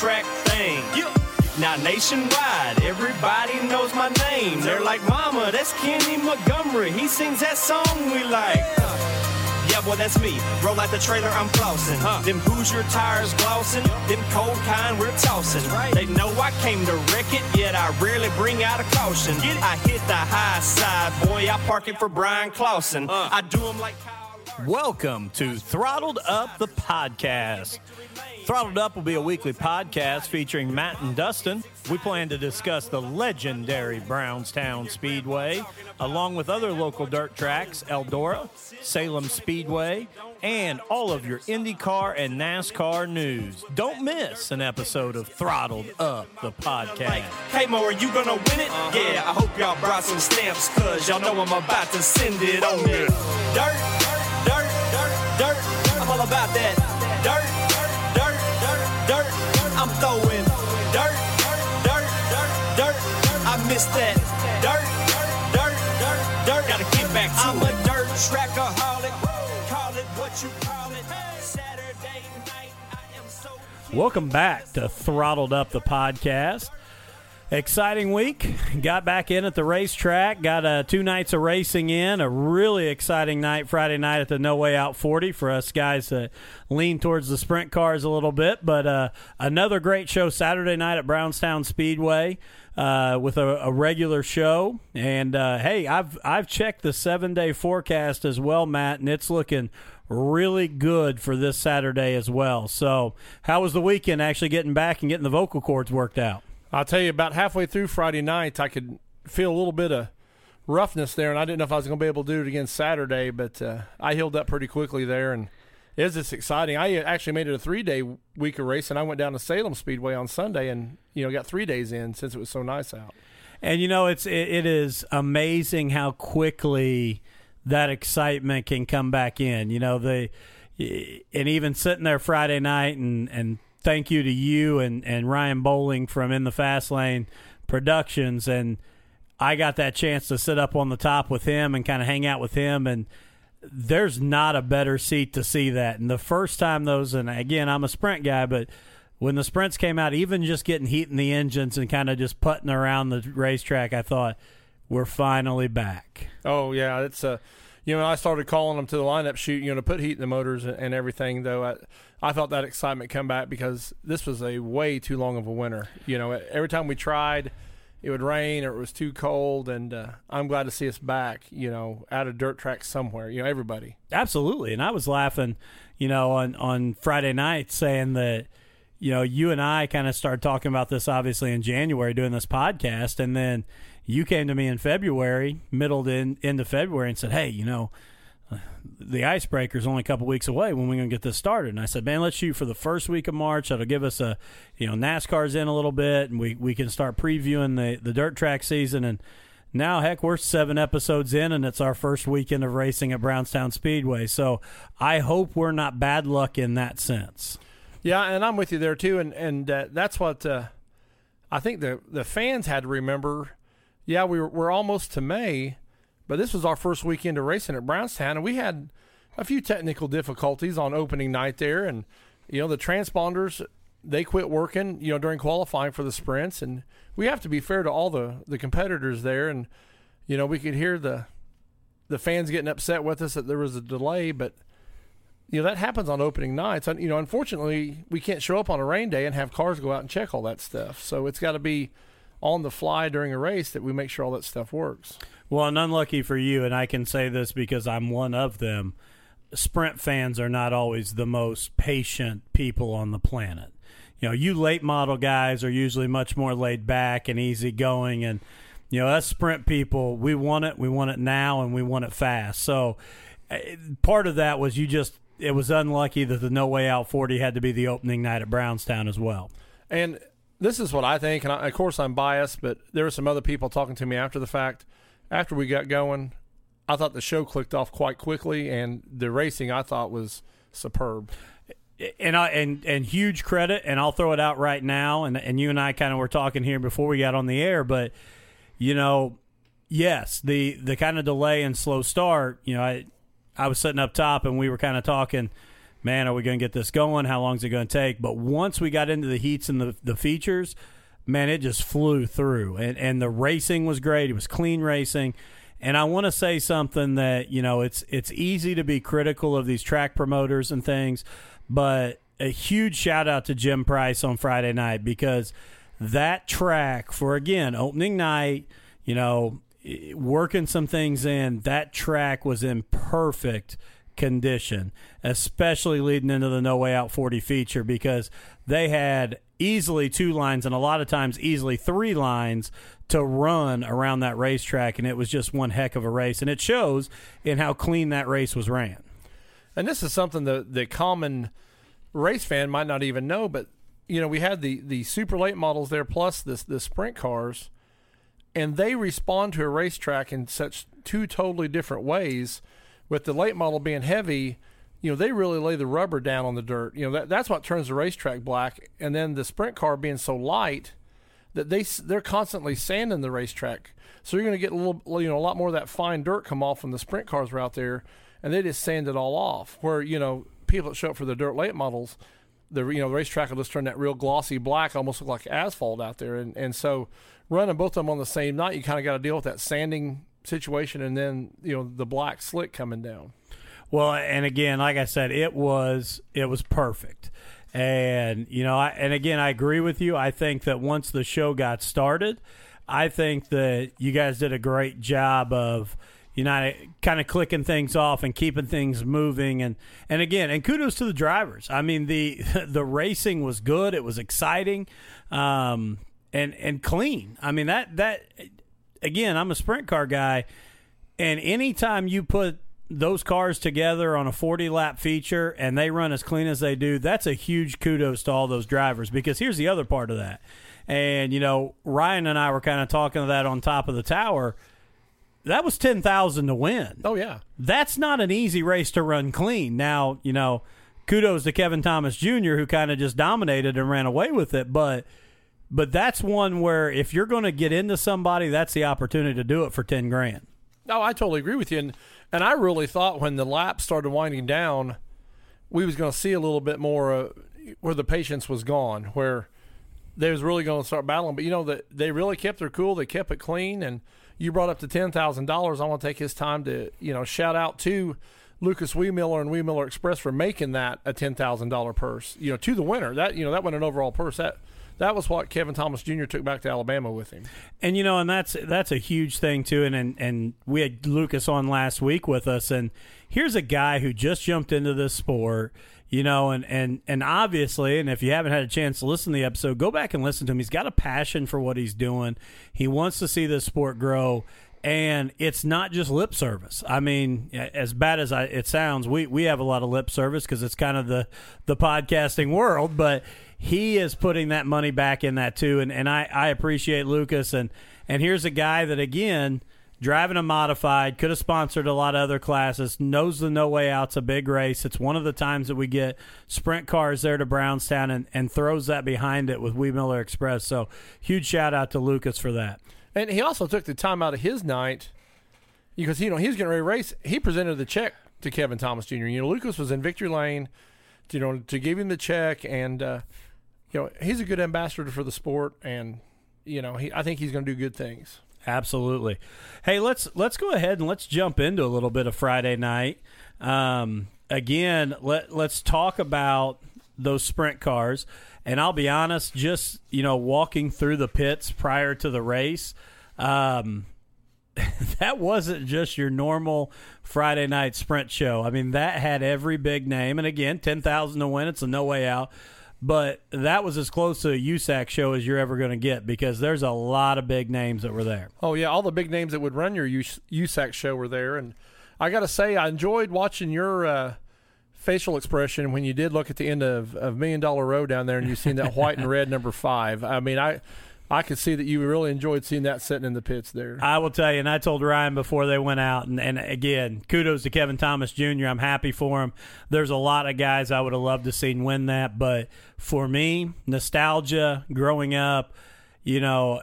track thing. Now nationwide, everybody knows my name. They're like, Mama, that's Kenny Montgomery. He sings that song we like. Yeah, boy, that's me. Roll out the trailer, I'm flossing. Huh. Them Hoosier tires glossing. Them cold kind we're tossing. Right. They know I came to wreck it, yet I rarely bring out a caution. I hit the high side, boy. I park it for Bryan Clauson. Uh. I do them like. Welcome to Throttled Up the Podcast. Throttled Up will be a weekly podcast featuring Matt and Dustin. We plan to discuss the legendary Brownstown Speedway, along with other local dirt tracks, Eldora, Salem Speedway, and all of your IndyCar and NASCAR news. Don't miss an episode of Throttled Up the Podcast. Hey, Mo, are you gonna win it? Uh-huh. Yeah, I hope y'all brought some stamps, cause y'all know I'm about to send it on me. Dirt, dirt, dirt, dirt. I'm all about that. Dirt dirt, I'm throwing dirt, dirt, dirt, dirt. I miss that dirt, dirt, dirt, dirt. Gotta get back to I'm it. a dirt trackaholic. Call it what you call it. Saturday night, I am so. Welcome back to Throttled Up the podcast. Exciting week. Got back in at the racetrack. Got uh, two nights of racing in. A really exciting night Friday night at the No Way Out 40 for us guys that lean towards the sprint cars a little bit. But uh, another great show Saturday night at Brownstown Speedway. Uh, with a, a, regular show. And uh, hey, I've I've checked the seven day forecast as well, Matt, and it's looking really good for this Saturday as well. So, how was the weekend? Actually, getting back and getting the vocal cords worked out. I'll tell you, about halfway through Friday night, I could feel a little bit of roughness there, and I didn't know if I was going to be able to do it again Saturday, but uh, I healed up pretty quickly there, and it just exciting. I actually made it a three day week of racing. I went down to Salem Speedway on Sunday, and you know got three days in since it was so nice out. And you know it's it, it is amazing how quickly that excitement can come back in. You know the and even sitting there Friday night and and thank you to you and, and Ryan Bowling from In the Fast Lane Productions. And I got that chance to sit up on the top with him and kind of hang out with him. And there's not a better seat to see that. And the first time those, and again, I'm a sprint guy, but when the sprints came out, even just getting heat in the engines and kind of just putting around the racetrack, I thought, we're finally back. Oh, yeah. It's a. Uh you know, I started calling them to the lineup shoot, you know, to put heat in the motors and, everything. Though I, I felt that excitement come back because this was a way too long of a winter. You know, every time we tried, it would rain or it was too cold, and uh, I'm glad to see us back. You know, out of dirt track somewhere. You know, everybody. Absolutely, and I was laughing, you know, on on Friday night saying that. You know, you and I kind of started talking about this obviously in January doing this podcast, and then you came to me in February, middle to in, into February, and said, "Hey, you know, the icebreaker is only a couple weeks away when we're going to get this started." And I said, "Man, let's shoot for the first week of March. That'll give us a, you know, NASCAR's in a little bit, and we we can start previewing the the dirt track season." And now, heck, we're seven episodes in, and it's our first weekend of racing at Brownstown Speedway. So I hope we're not bad luck in that sense. Yeah, and I'm with you there too, and and uh, that's what uh, I think the the fans had to remember yeah, we were, we're almost to May, but this was our first weekend of racing at Brownstown, and we had a few technical difficulties on opening night there, and you know the transponders they quit working, you know, during qualifying for the sprints, and we have to be fair to all the the competitors there, and you know we could hear the the fans getting upset with us that there was a delay, but you know that happens on opening nights. You know, unfortunately, we can't show up on a rain day and have cars go out and check all that stuff. So it's got to be on the fly during a race that we make sure all that stuff works. Well, and unlucky for you, and I can say this because I'm one of them. Sprint fans are not always the most patient people on the planet. You know, you late model guys are usually much more laid back and easygoing, and you know, us sprint people, we want it, we want it now, and we want it fast. So, eh, part of that was you just it was unlucky that the No Way Out 40 had to be the opening night at Brownstown as well. And this is what I think, and I, of course I'm biased, but there were some other people talking to me after the fact. After we got going, I thought the show clicked off quite quickly, and the racing I thought was superb. and I and and huge credit, and I'll throw it out right now. And and you and I kind of were talking here before we got on the air, but you know, yes, the the kind of delay and slow start. You know, I I was sitting up top, and we were kind of talking. Man, are we going to get this going? How long is it going to take? But once we got into the heats and the the features, man, it just flew through, and and the racing was great. It was clean racing. And I want to say something that you know it's it's easy to be critical of these track promoters and things, but a huge shout out to Jim Price on Friday night because that track for again opening night, you know, working some things in, that track was in perfect condition, especially leading into the No Way Out 40 feature because they had easily two lines and a lot of times easily three lines to run around that racetrack and it was just one heck of a race and it shows in how clean that race was ran. And this is something that the common race fan might not even know, but you know, we had the the super late models there plus this the sprint cars and they respond to a racetrack in such two totally different ways with the late model being heavy you know they really lay the rubber down on the dirt. You know that, that's what turns the racetrack black. And then the sprint car being so light that they they're constantly sanding the racetrack. So you're going to get a little you know a lot more of that fine dirt come off when the sprint cars were out there and they just sand it all off. Where you know people that show up for the dirt late models the you know the racetrack will just turn that real glossy black almost look like asphalt out there. And and so running both of them on the same night you kind of got to deal with that sanding situation and then you know the black slick coming down well, and again, like I said, it was it was perfect. And you know, I, and again, I agree with you. I think that once the show got started, I think that you guys did a great job of you know kind of clicking things off and keeping things moving and and again and kudos to the drivers i mean the the racing was good it was exciting um and and clean i mean that that again i'm a sprint car guy and anytime you put those cars together on a 40 lap feature and they run as clean as they do, that's a huge kudos to all those drivers because here's the other part of that. And, you know, Ryan and I were kind of talking to that on top of the tower. That was 10,000 to win. oh yeah That's not an easy race to run clean. Now, you know, kudos to Kevin Thomas Jr. who kind of just dominated and ran away with it, but but that's one where if you're going to get into somebody, that's the opportunity to do it for 10 grand. No, I totally agree with you, and and I really thought when the lap started winding down, we was going to see a little bit more uh, where the patience was gone, where they was really going to start battling. But you know that they really kept their cool, they kept it clean, and you brought up the ten thousand dollars. I want to take his time to you know shout out to Lucas Wehmiller and Wehmiller Express for making that a ten thousand dollar purse. You know to the winner that you know that went an overall purse that. That was what Kevin Thomas Jr. took back to Alabama with him. And you know, and that's that's a huge thing too. And and, and we had Lucas on last week with us, and here's a guy who just jumped into this sport. You know, and and and obviously, and if you haven't had a chance to listen to the episode, go back and listen to him. He's got a passion for what he's doing. He wants to see this sport grow. And it's not just lip service. I mean, as bad as I, it sounds, we, we have a lot of lip service because it's kind of the, the podcasting world. But he is putting that money back in that too, and, and I, I appreciate Lucas. And and here's a guy that again driving a modified could have sponsored a lot of other classes knows the no way out's a big race. It's one of the times that we get sprint cars there to brownstown and, and throws that behind it with Wehmiller Express. So huge shout out to Lucas for that. And he also took the time out of his night because you know he was getting ready to race. He presented the check to Kevin Thomas Jr. You know, Lucas was in victory lane, you know, to give him the check, and uh, you know he's a good ambassador for the sport, and you know he I think he's going to do good things. Absolutely. Hey, let's let's go ahead and let's jump into a little bit of Friday night. Um, again, let let's talk about those sprint cars. And I'll be honest, just you know, walking through the pits prior to the race, um, that wasn't just your normal Friday night sprint show. I mean, that had every big name, and again, ten thousand to win. It's a no way out. But that was as close to a USAC show as you're ever going to get because there's a lot of big names that were there. Oh yeah, all the big names that would run your USAC show were there, and I got to say I enjoyed watching your uh, facial expression when you did look at the end of, of Million Dollar Row down there, and you seen that white and red number five. I mean, I I could see that you really enjoyed seeing that sitting in the pits there. I will tell you, and I told Ryan before they went out, and, and again, kudos to Kevin Thomas Jr. I'm happy for him. There's a lot of guys I would have loved to seen win that, but for me, nostalgia, growing up, you know,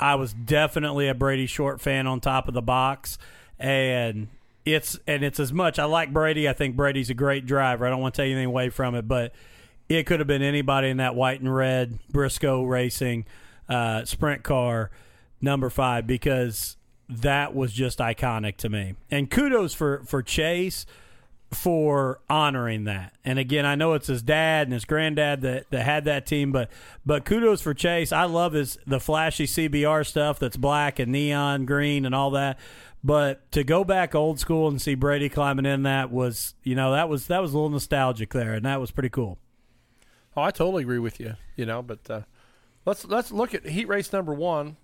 I was definitely a Brady Short fan on top of the box, and it's and it's as much I like Brady. I think Brady's a great driver. I don't want to take anything away from it, but it could have been anybody in that white and red Briscoe Racing uh, sprint car number five because that was just iconic to me. And kudos for for Chase for honoring that. And again, I know it's his dad and his granddad that, that had that team, but but kudos for Chase. I love his the flashy CBR stuff that's black and neon green and all that. But to go back old school and see Brady climbing in that was, you know, that was that was a little nostalgic there, and that was pretty cool. Oh, I totally agree with you. You know, but uh, let's let's look at heat race number one.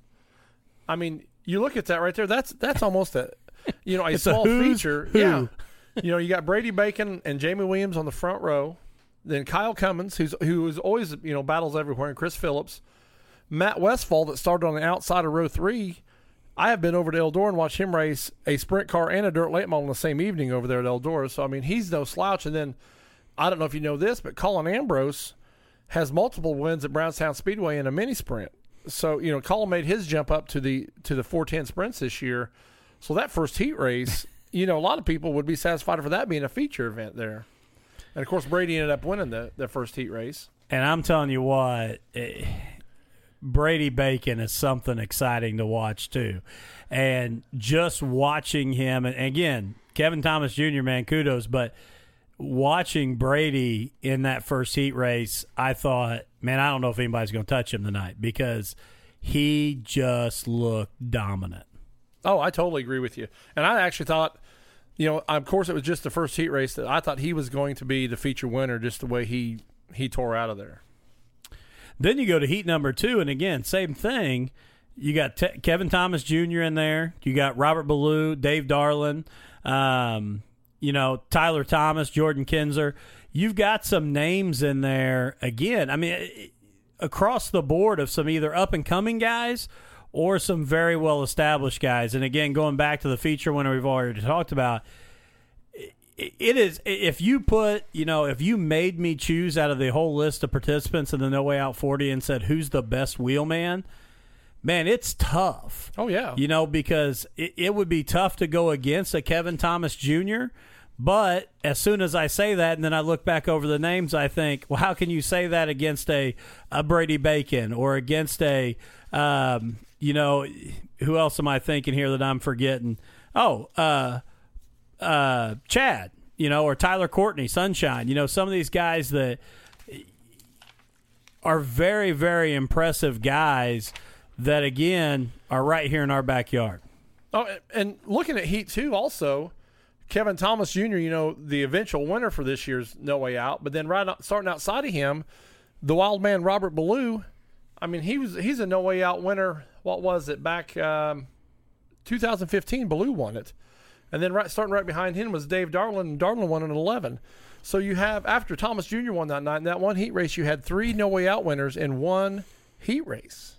I mean, you look at that right there. That's that's almost a you know a It's small who's feature. who. Yeah, you know, you got Brady Bacon and Jamie Williams on the front row. Then Kyle Cummins, who's who is always you know battles everywhere, and Chris Phillips, Matt Westfall that started on the outside of row three. I have been over to Eldora and watched him race a sprint car and a dirt late model in the same evening over there at Eldora. So I mean, he's no slouch. And then I don't know if you know this, but Colin Ambrose has multiple wins at Brownstown Speedway in a mini sprint. So you know, Colin made his jump up to the to the 410 sprints this year. So that first heat race, you know, a lot of people would be satisfied for that being a feature event there. And of course, Brady ended up winning the the first heat race. And I'm telling you what, eh, Brady Bacon is something exciting to watch too. And just watching him, and again, Kevin Thomas Jr., man, kudos, but watching Brady in that first heat race, I thought, man, I don't know if anybody's going to touch him tonight because he just looked dominant. Oh, I totally agree with you. And I actually thought, you know, of course, it was just the first heat race that I thought he was going to be the feature winner, just the way he he tore out of there. Then you go to heat number two, and again, same thing. You got Te- Kevin Thomas Jr. in there. You got Robert Ballou, Dave Darland, um, you know Tyler Thomas, Jordan Kinser. You've got some names in there again. I mean, across the board of some either up and coming guys or some very well established guys. And again, going back to the feature winner we've already talked about, it is if you put you know if you made me choose out of the whole list of participants in the no way out 40 and said who's the best wheelman man it's tough Oh yeah, you know because it, it would be tough to go against a kevin thomas jr but as soon as i say that and then i look back over the names i think well how can you say that against a, a brady bacon or against a um, you know who else am i thinking here that i'm forgetting oh uh uh, Chad, you know, or Tyler Courtney, Sunshine, you know, some of these guys that are very, very impressive guys that, again, are right here in our backyard. Oh, and looking at Heat 2 also, Kevin Thomas Jr., you know, the eventual winner for this year's No Way Out, but then right starting outside of him, the wild man Robert Ballou, I mean, he was he's a No Way Out winner. What was it back um, 2015? Ballou won it, and then right starting right behind him was Dave Darland, and Darland won in 11. So you have after Thomas Jr. won that night in that one heat race, you had three No Way Out winners in one heat race.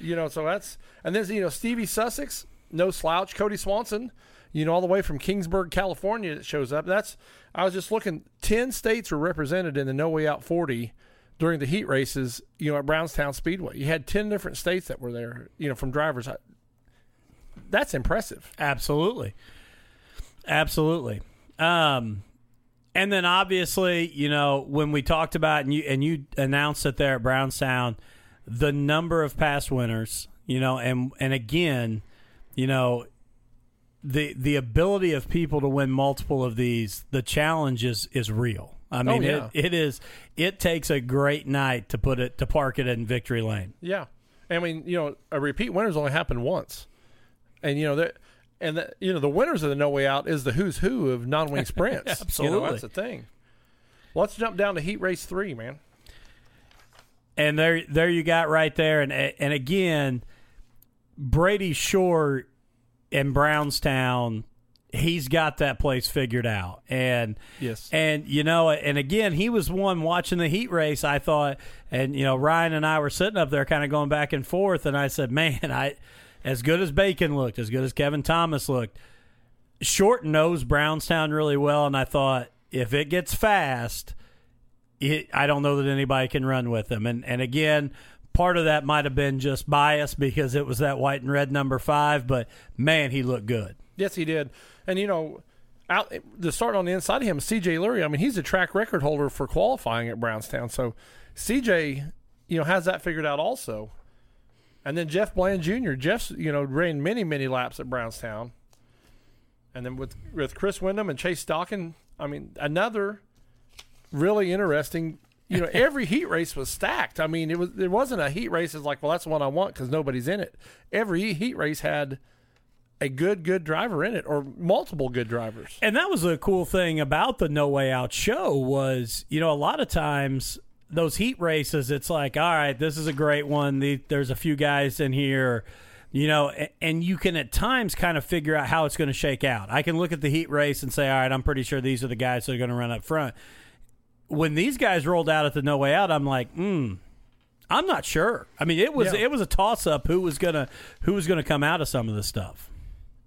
You know, so that's and then you know Stevie Sussex, no slouch. Cody Swanson, you know, all the way from Kingsburg, California, that shows up. That's I was just looking. Ten states were represented in the No Way Out 40 during the heat races. You know, at Brownstown Speedway, you had ten different states that were there. You know, from drivers. That's impressive. Absolutely. Absolutely. Um, and then obviously, you know, when we talked about and you and you announced it there at Brownstown, the number of past winners, you know, and and again, you know, the the ability of people to win multiple of these, the challenge is is real. I oh, mean, yeah. it, it is. It takes a great night to put it to park it in victory lane. Yeah, I mean, you know, a repeat winners only happen once, and you know that, and the, you know the winners of the No Way Out is the who's who of non-wing sprints. You know, Absolutely. that's the thing. Let's jump down to Heat Race Three, man. And there, there you got right there. And and again, Brady Short and Brownstown he's got that place figured out. And Yes. and you know, and again, he was one watching the heat race. I thought, and you know, Ryan and I were sitting up there, kind of going back and forth, and I said, "Man, I." As good as Bacon looked, as good as Kevin Thomas looked, Short knows Brownstown really well, and I thought if it gets fast, it, I don't know that anybody can run with him. And and again, part of that might have been just bias because it was that white and red number five, but man, he looked good. Yes, he did. And you know, out the start on the inside of him, C.J. Leary. I mean, he's a track record holder for qualifying at Brownstown. So C.J. you know has that figured out also. And then Jeff Bland Jr. Jeff's you know ran many many laps at Brownstown. And then with with Chris Windom and Chase Stockon, I mean another really interesting. You know, every heat race was stacked. I mean, it was there wasn't a heat race that's like, well, that's the one I want because nobody's in it. Every heat race had a good good driver in it or multiple good drivers. And that was a cool thing about the No Way Out show was, you know, a lot of times those heat races, it's like, all right, this is a great one. The, there's a few guys in here, you know, and you can at times kind of figure out how it's going to shake out. I can look at the heat race and say, all right, I'm pretty sure these are the guys that are going to run up front. When these guys rolled out at the No Way Out, I'm like, hmm. I'm not sure. I mean, it was Yeah. it was a toss up who was gonna who was gonna come out of some of this stuff.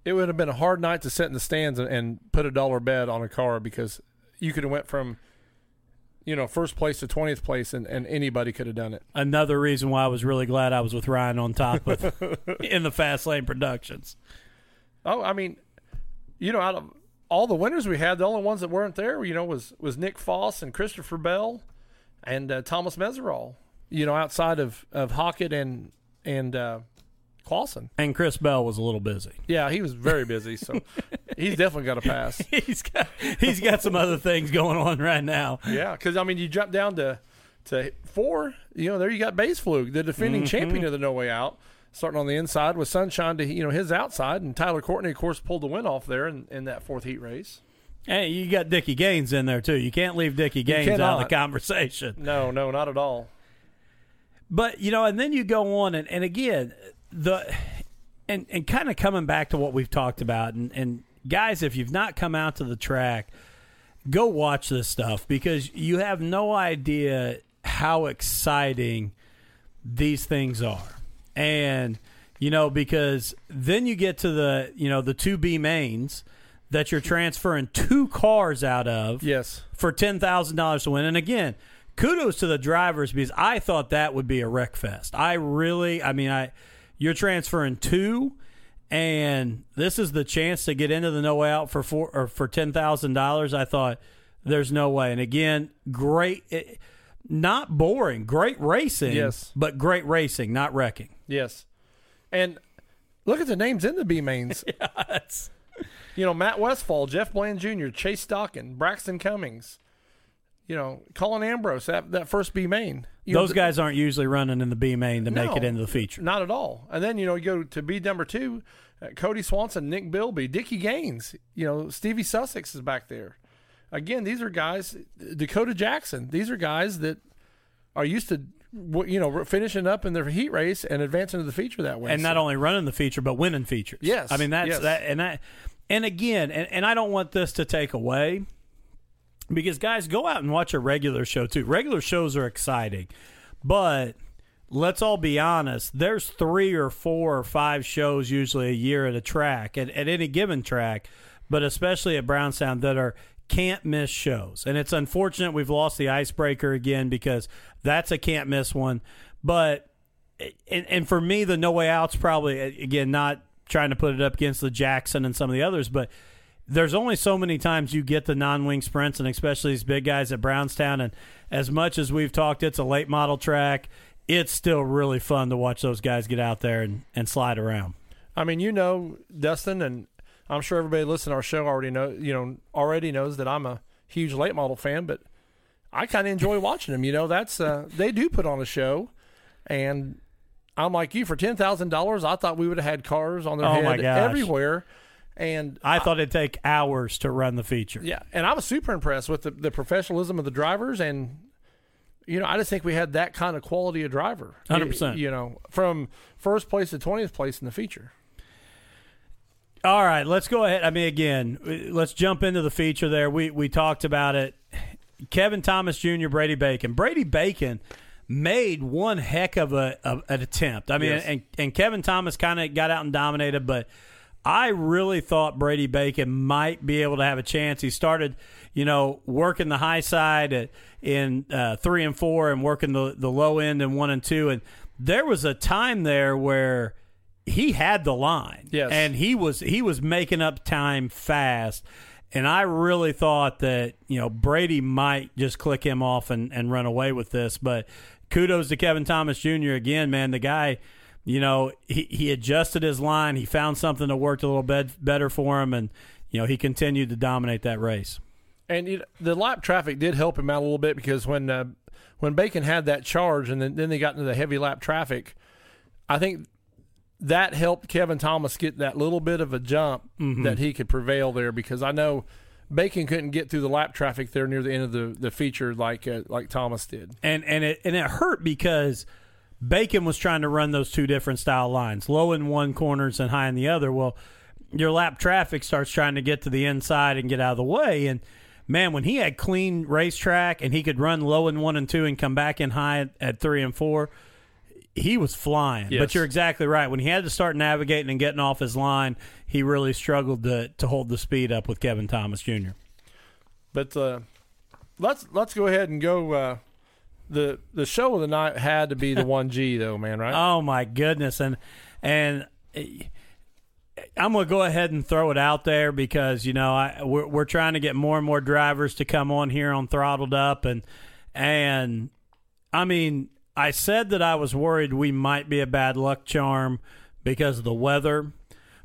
It would have been a hard night to sit in the stands and, and put a dollar bet on a car because you could have went from you know first place to twentieth place and, and anybody could have done it. another reason why I was really glad I was with Ryan on top of in the Fast Lane Productions. Oh, I mean, you know, out of all the winners we had, the only ones that weren't there, you know, was was Nick Foss and Christopher Bell and uh, Thomas Meseraull. You know, outside of of Hockett and and uh, Clauson. And Chris Bell was a little busy. Yeah, he was very busy, so he's definitely got a pass. He's got he's got some other things going on right now. Yeah, because I mean, you jump down to to four. You know, there you got Base Flug, the defending champion of the No Way Out, starting on the inside with Sunshine to you know his outside, and Tyler Courtney, of course, pulled the win off there in, in that fourth heat race. Hey, you got Dickie Gaines in there too. You can't leave Dickie Gaines out of the conversation. No, no, not at all. But you know, and then you go on and, and again the and and kind of coming back to what we've talked about and, and guys, if you've not come out to the track, go watch this stuff because you have no idea how exciting these things are. And you know, because then you get to the you know the two B mains that you're transferring two cars out of Yes, for ten thousand dollars to win. And again, kudos to the drivers because I thought that would be a wreck fest. I really, I mean, I you're transferring two, and this is the chance to get into the no way out for four or for ten thousand dollars. I thought there's no way. And again, great, it, not boring, great racing. Yes. but great racing, not wrecking. yes, and look at the names in the B mains. That's- You know, Matt Westfall, Jeff Bland Jr., Chase Stockon, Braxton Cummings. You know, Colin Ambrose, that that first B main. You those the- guys aren't usually running in the B main to make it into the feature. Not at all. And then you know you go to B number two, uh, Cody Swanson, Nick Bilby, Dickie Gaines. You know Stevie Sussex is back there. Again, these are guys. Dakota Jackson. These are guys that are used to you know finishing up in their heat race and advancing to the feature that way. and not only running the feature but winning features. Yes, I mean that's yes. that, and that, and again, and, and I don't want this to take away because guys, go out and watch a regular show too. Regular shows are exciting, but let's all be honest. There's three or four or five shows usually a year at a track at, at any given track, but especially at Brownstown that are can't miss shows. And it's unfortunate we've lost the icebreaker again because that's a can't miss one. But and, and for me, the no way out's probably again not trying to put it up against the Jackson and some of the others, but there's only so many times you get the non-wing sprints, and especially these big guys at Brownstown. And as much as we've talked, it's a late model track. It's still really fun to watch those guys get out there and, and slide around. I mean, you know, Dustin, and I'm sure everybody listening to our show already know. You know, already knows that I'm a huge late model fan, but I kind of enjoy watching them. You know, that's uh, they do put on a show, and I'm like you for ten thousand dollars. I thought we would have had cars on their Oh, head everywhere, and I thought it'd take hours to run the feature. yeah, and I was super impressed with the, the professionalism of the drivers, and you know, I just think we had that kind of quality of driver. 100%. You know, from first place to twentieth place in the feature. All right, let's go ahead. I mean, again, let's jump into the feature there. We we talked about it. Kevin Thomas Jr., Brady Bacon. Brady Bacon made one heck of a, an attempt. I mean, Yes. and and Kevin Thomas kind of got out and dominated, but I really thought Brady Bacon might be able to have a chance. He started, you know, working the high side at, in uh, three and four, and working the the low end in one and two, and there was a time there where he had the line, Yes. and he was he was making up time fast. And I really thought that, you know, Brady might just click him off and, and run away with this. But kudos to Kevin Thomas Jr. again, man. The guy, you know, he, he adjusted his line. He found something that worked a little bit better for him. And, you know, he continued to dominate that race. And you know, the lap traffic did help him out a little bit because when uh, when Bacon had that charge and then, then they got into the heavy lap traffic, I think that helped Kevin Thomas get that little bit of a jump that he could prevail there because I know Bacon couldn't get through the lap traffic there near the end of the, the feature like uh, like Thomas did. and and it and it hurt because Bacon was trying to run those two different style lines, low in one corners and high in the other. Well, your lap traffic starts trying to get to the inside and get out of the way, and man, when he had clean racetrack and he could run low in one and two and come back in high at, at three and four. He was flying, Yes. but you're exactly right. When he had to start navigating and getting off his line, he really struggled to to hold the speed up with Kevin Thomas Jr. But uh, let's let's go ahead and go. Uh, the the show of the night had to be the one G though, man. Right? Oh my goodness, and and eh, I'm gonna go ahead and throw it out there because you know I we're, we're trying to get more and more drivers to come on here on throttled up and and I mean I said that I was worried we might be a bad luck charm because of the weather.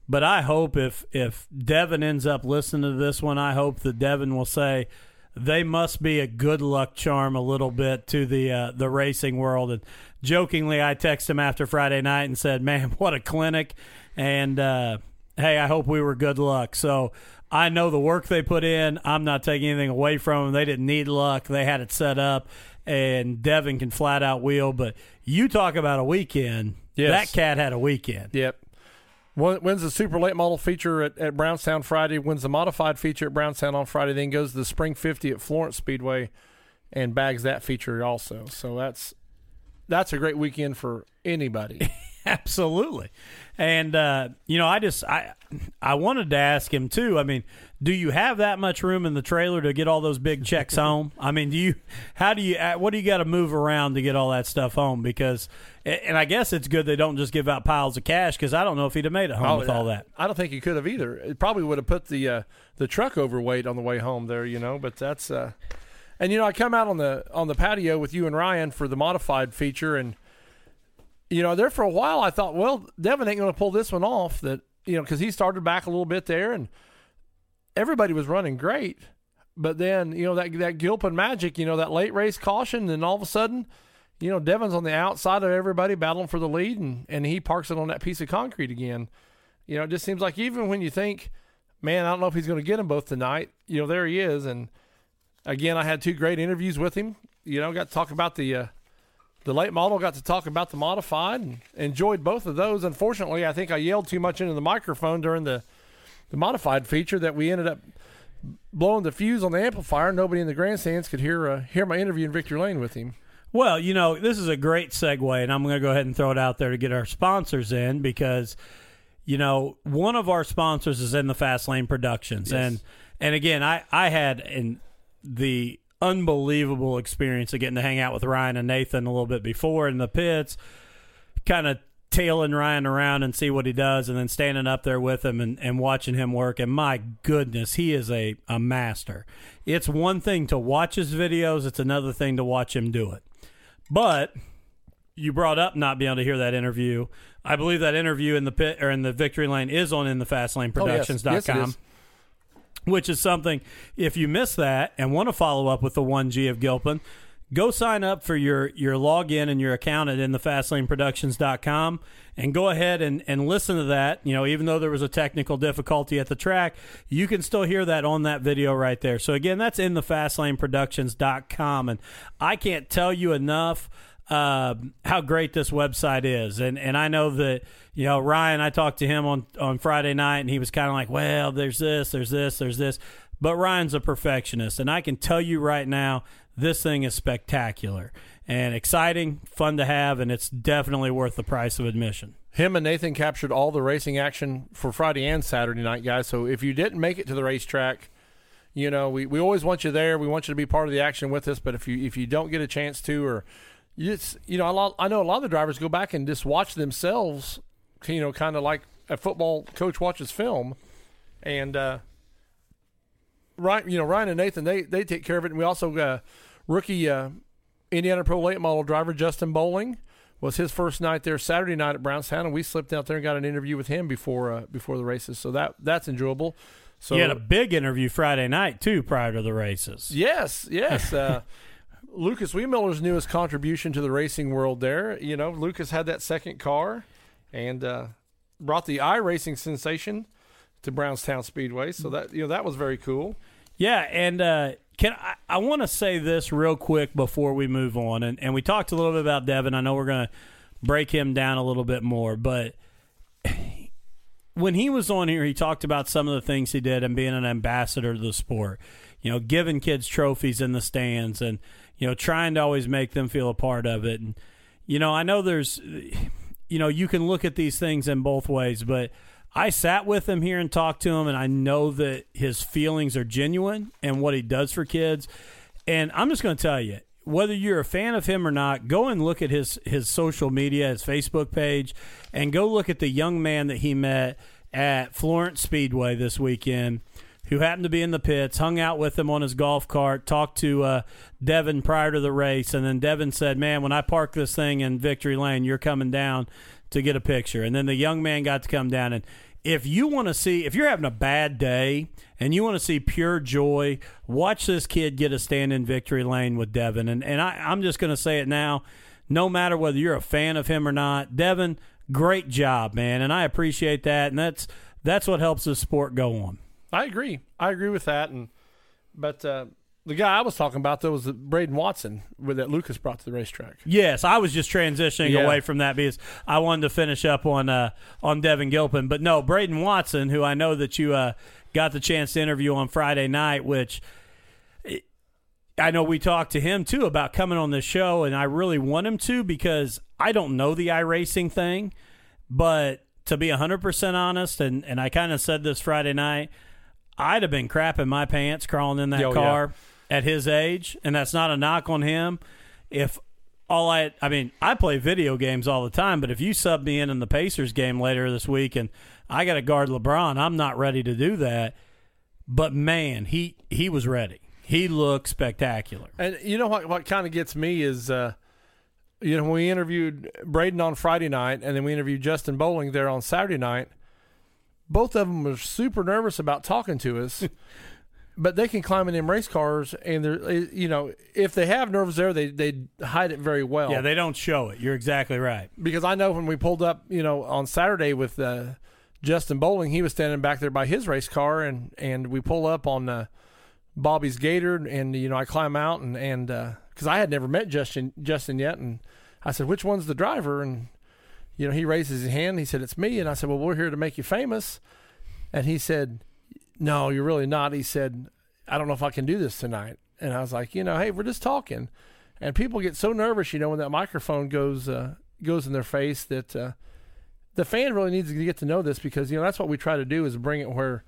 But I hope if if Devin ends up listening to this one, I hope that Devin will say they must be a good luck charm a little bit to the uh, the racing world. And jokingly, I texted him after Friday night and said, "Man, what a clinic!" And uh, hey, I hope we were good luck. So I know the work they put in. I'm not taking anything away from them. They didn't need luck. They had it set up, and Devin can flat out wheel. But you talk about a weekend. Yes. That cat had a weekend. Yep. When's the super late model feature at, at Brownstown Friday. When's the modified feature at Brownstown on Friday. Then goes to the Spring 50 at Florence Speedway, and bags that feature also. So that's that's a great weekend for anybody. Absolutely. And uh, you know, I just I I wanted to ask him too. I mean, do you have that much room in the trailer to get all those big checks home? I mean, do you how do you uh, what do you got to move around to get all that stuff home because and I guess it's good they don't just give out piles of cash cuz I don't know if he'd have made it home with all that. I don't think he could have either. It probably would have put the uh, the truck overweight on the way home there, you know. But that's uh, and you know I come out on the on the patio with you and Ryan for the modified feature, and you know there for a while I thought, well, Devin ain't going to pull this one off. That you know because he started back a little bit there, and everybody was running great. But then you know that that Gilpin magic, you know that late race caution, and all of a sudden. You know, Devin's on the outside of everybody battling for the lead, and, and he parks it on that piece of concrete again you know, it just seems like even when you think, man, I don't know if he's going to get them both tonight, you know, there he is. And again, I had two great interviews with him. You know, got to talk about the uh, the late model, got to talk about the modified, and enjoyed both of those. Unfortunately, I think I yelled too much into the microphone during the the modified feature that we ended up blowing the fuse on the amplifier. Nobody in the grandstands could hear uh, hear my interview in Victory Lane with him. Well, you know, this is a great segue, and I'm going to go ahead and throw it out there to get our sponsors in because, you know, one of our sponsors is in the Fast Lane Productions, Yes. and and again, I I had in the unbelievable experience of getting to hang out with Ryan and Nathan a little bit before in the pits, kind of tailing Ryan around and see what he does, and then standing up there with him and, and watching him work. And my goodness, he is a, a master. It's one thing to watch his videos, it's another thing to watch him do it. But you brought up not being able to hear that interview. I believe that interview in the pit or in the victory lane is on in the fastlaneproductions.com oh, Yes, it is. which is something if you miss that and want to follow up with the 1G of Gilpin, go sign up for your your login and your account at inthefastlaneproductions.com and go ahead and, and listen to that. You know, even though there was a technical difficulty at the track, you can still hear that on that video right there. So again, that's in thefastlaneproductions.com and I can't tell you enough uh, how great this website is, and and I know that you know Ryan. I talked to him on on Friday night, and he was kind of like, "Well, there's this, there's this, there's this," but Ryan's a perfectionist, and I can tell you right now, this thing is spectacular and exciting, fun to have, and it's definitely worth the price of admission. Him and Nathan captured all the racing action for Friday and Saturday night, guys. So if you didn't make it to the racetrack, you know we, we always want you there. We want you to be part of the action with us. But if you if you don't get a chance to, or it's you know, lot, I know a lot of the drivers go back and just watch themselves, you know, kind of like a football coach watches film, and uh, Ryan, you know, Ryan and Nathan they they take care of it, and we also uh, rookie uh, Indiana Pro late model driver Justin Bowling was his first night there Saturday night at Brownstown, and we slipped out there and got an interview with him before uh, before the races, so that that's enjoyable. So he had a big interview Friday night too, prior to the races. Yes, yes. Uh, Lucas Wehmiller's newest contribution to the racing world there. You know, Lucas had that second car and uh, brought the iRacing sensation to Brownstown Speedway. So that you know that was very cool. Yeah, and uh, can I, I want to say this real quick before we move on, and, and we talked a little bit about Devin. I know we're going to break him down a little bit more, but when he was on here, he talked about some of the things he did and being an ambassador to the sport. You know, giving kids trophies in the stands and you know, trying to always make them feel a part of it. And, you know, I know there's, you know, you can look at these things in both ways, but I sat with him here and talked to him, and I know that his feelings are genuine and what he does for kids. And I'm just going to tell you, whether you're a fan of him or not, go and look at his his social media, his Facebook page, and go look at the young man that he met at Florence Speedway this weekend who happened to be in the pits, hung out with him on his golf cart, talked to uh, Devin prior to the race, and then Devin said, "Man, when I park this thing in Victory Lane, you're coming down to get a picture." And then the young man got to come down and. If you want to see, if you're having a bad day and you want to see pure joy, watch this kid get a stand in victory lane with Devin. And and I, I'm just going to say it now, no matter whether you're a fan of him or not, Devin, great job, man, and I appreciate that. And that's that's what helps the sport go on. I agree. I agree with that. And but uh, the guy I was talking about though was Braden Watson with that Lucas brought to the racetrack. Yes, I was just transitioning Yeah. away from that because I wanted to finish up on uh, on Devin Gilpin, but no, Braden Watson, who I know that you uh, got the chance to interview on Friday night, which I know we talked to him too about coming on the show, and I really want him to because I don't know the iRacing thing, but to be 100% honest, and, and I kind of said this Friday night, I'd have been crapping my pants crawling in that Oh, yeah. At his age, and that's not a knock on him. If all I, I mean, I play video games all the time, but if you sub me in in the Pacers game later this week and I got to guard LeBron, I'm not ready to do that. But man, he he was ready. He looked spectacular. And you know what? What kind of gets me is, uh, you know, when we interviewed Braden on Friday night, and then we interviewed Justin Bowling there on Saturday night. Both of them were super nervous about talking to us, but they can climb in them race cars, and they're, eh, you know, if they have nerves there, they they hide it very well. Yeah, they don't show it. You're exactly right. because I know when we pulled up, you know, on Saturday with uh, Justin Bowling, he was standing back there by his race car, and and we pull up on uh, Bobby's Gator, and you know, I climb out, and and because I had never met Justin Justin yet, and I said, which one's the driver, and you know, he raises his hand, he said, it's me, and I said, well, we're here to make you famous, and he said, no, you're really not. He said, I don't know if I can do this tonight, and I was like, you know, hey, we're just talking, and people get so nervous, you know, when that microphone goes uh, goes in their face that. Uh, the fan really needs to get to know this because you know that's what we try to do is bring it where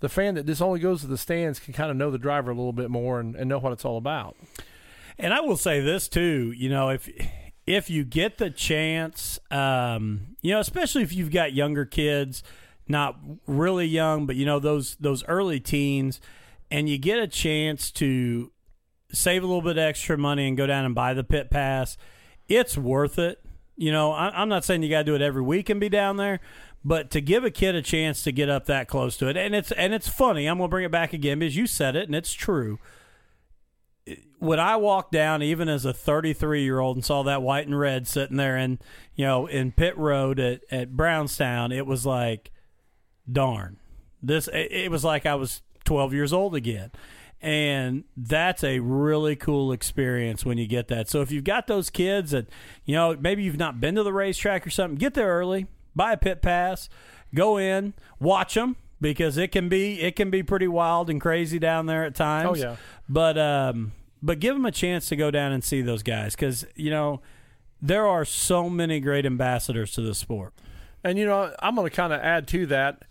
the fan that just only goes to the stands can kind of know the driver a little bit more and, and know what it's all about. And I will say this too, you know, if if you get the chance, um, you know, especially if you've got younger kids, not really young, but you know those those early teens, and you get a chance to save a little bit extra money and go down and buy the pit pass, it's worth it. You know, I, I'm not saying you got to do it every week and be down there, but to give a kid a chance to get up that close to it, and it's and it's funny. I'm gonna bring it back again because you said it, and it's true when I walked down, even as a 33 year old, and saw that white and red sitting there in, you know, in pit road at, at Brownstown, it was like, darn, this. It, was like I was 12 years old again, and that's a really cool experience when you get that. So if you've got those kids that, you know, maybe you've not been to the racetrack or something, get there early, buy a pit pass, go in, watch them because it can be it can be pretty wild and crazy down there at times. Oh, yeah. But um but give them a chance to go down and see those guys cuz you know there are so many great ambassadors to the sport. And you know, I'm going to kind of add to that.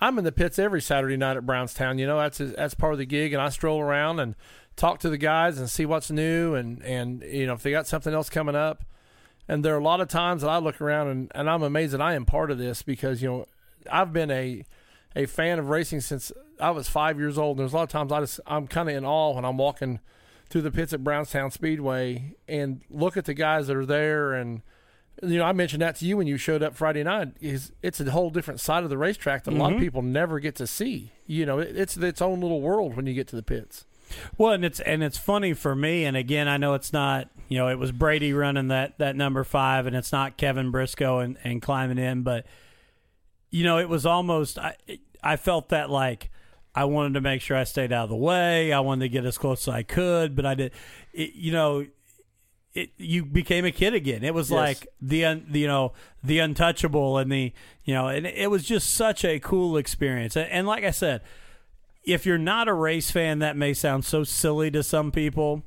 I'm in the pits every Saturday night at Brownstown. You know, that's that's part of the gig, and I stroll around and talk to the guys and see what's new, and and you know if they got something else coming up. And there are a lot of times that I look around and, and I'm amazed that I am part of this because you know I've been a a fan of racing since I was five years old. And there's a lot of times I just I'm kind of in awe when I'm walking through the pits at Brownstown Speedway and look at the guys that are there and you know, I mentioned that to you when you showed up Friday night. Is it's a whole different side of the racetrack that a lot of mm-hmm. people never get to see. You know, it, it's its own little world when you get to the pits. Well, and it's and it's funny for me. And again, I know it's not you know it was Brady running that that number five, and it's not Kevin Briscoe and, and climbing in, but you know it was almost I I felt that like I wanted to make sure I stayed out of the way. I wanted to get as close as I could, but I did. It, you know, it, you became a kid again. It was Yes. like the, un, you know the untouchable and the you know and it was just such a cool experience. And, and like I said, if you're not a race fan, that may sound so silly to some people,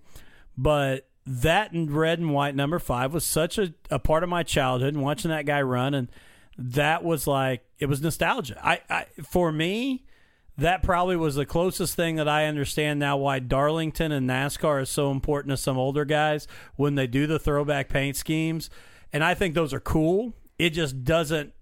but that red and white number five was such a, a part of my childhood and watching that guy run and that was like it was nostalgia. I, I for me, that probably was the closest thing that I understand now why Darlington and NASCAR is so important to some older guys when they do the throwback paint schemes. And I think those are cool. It just doesn't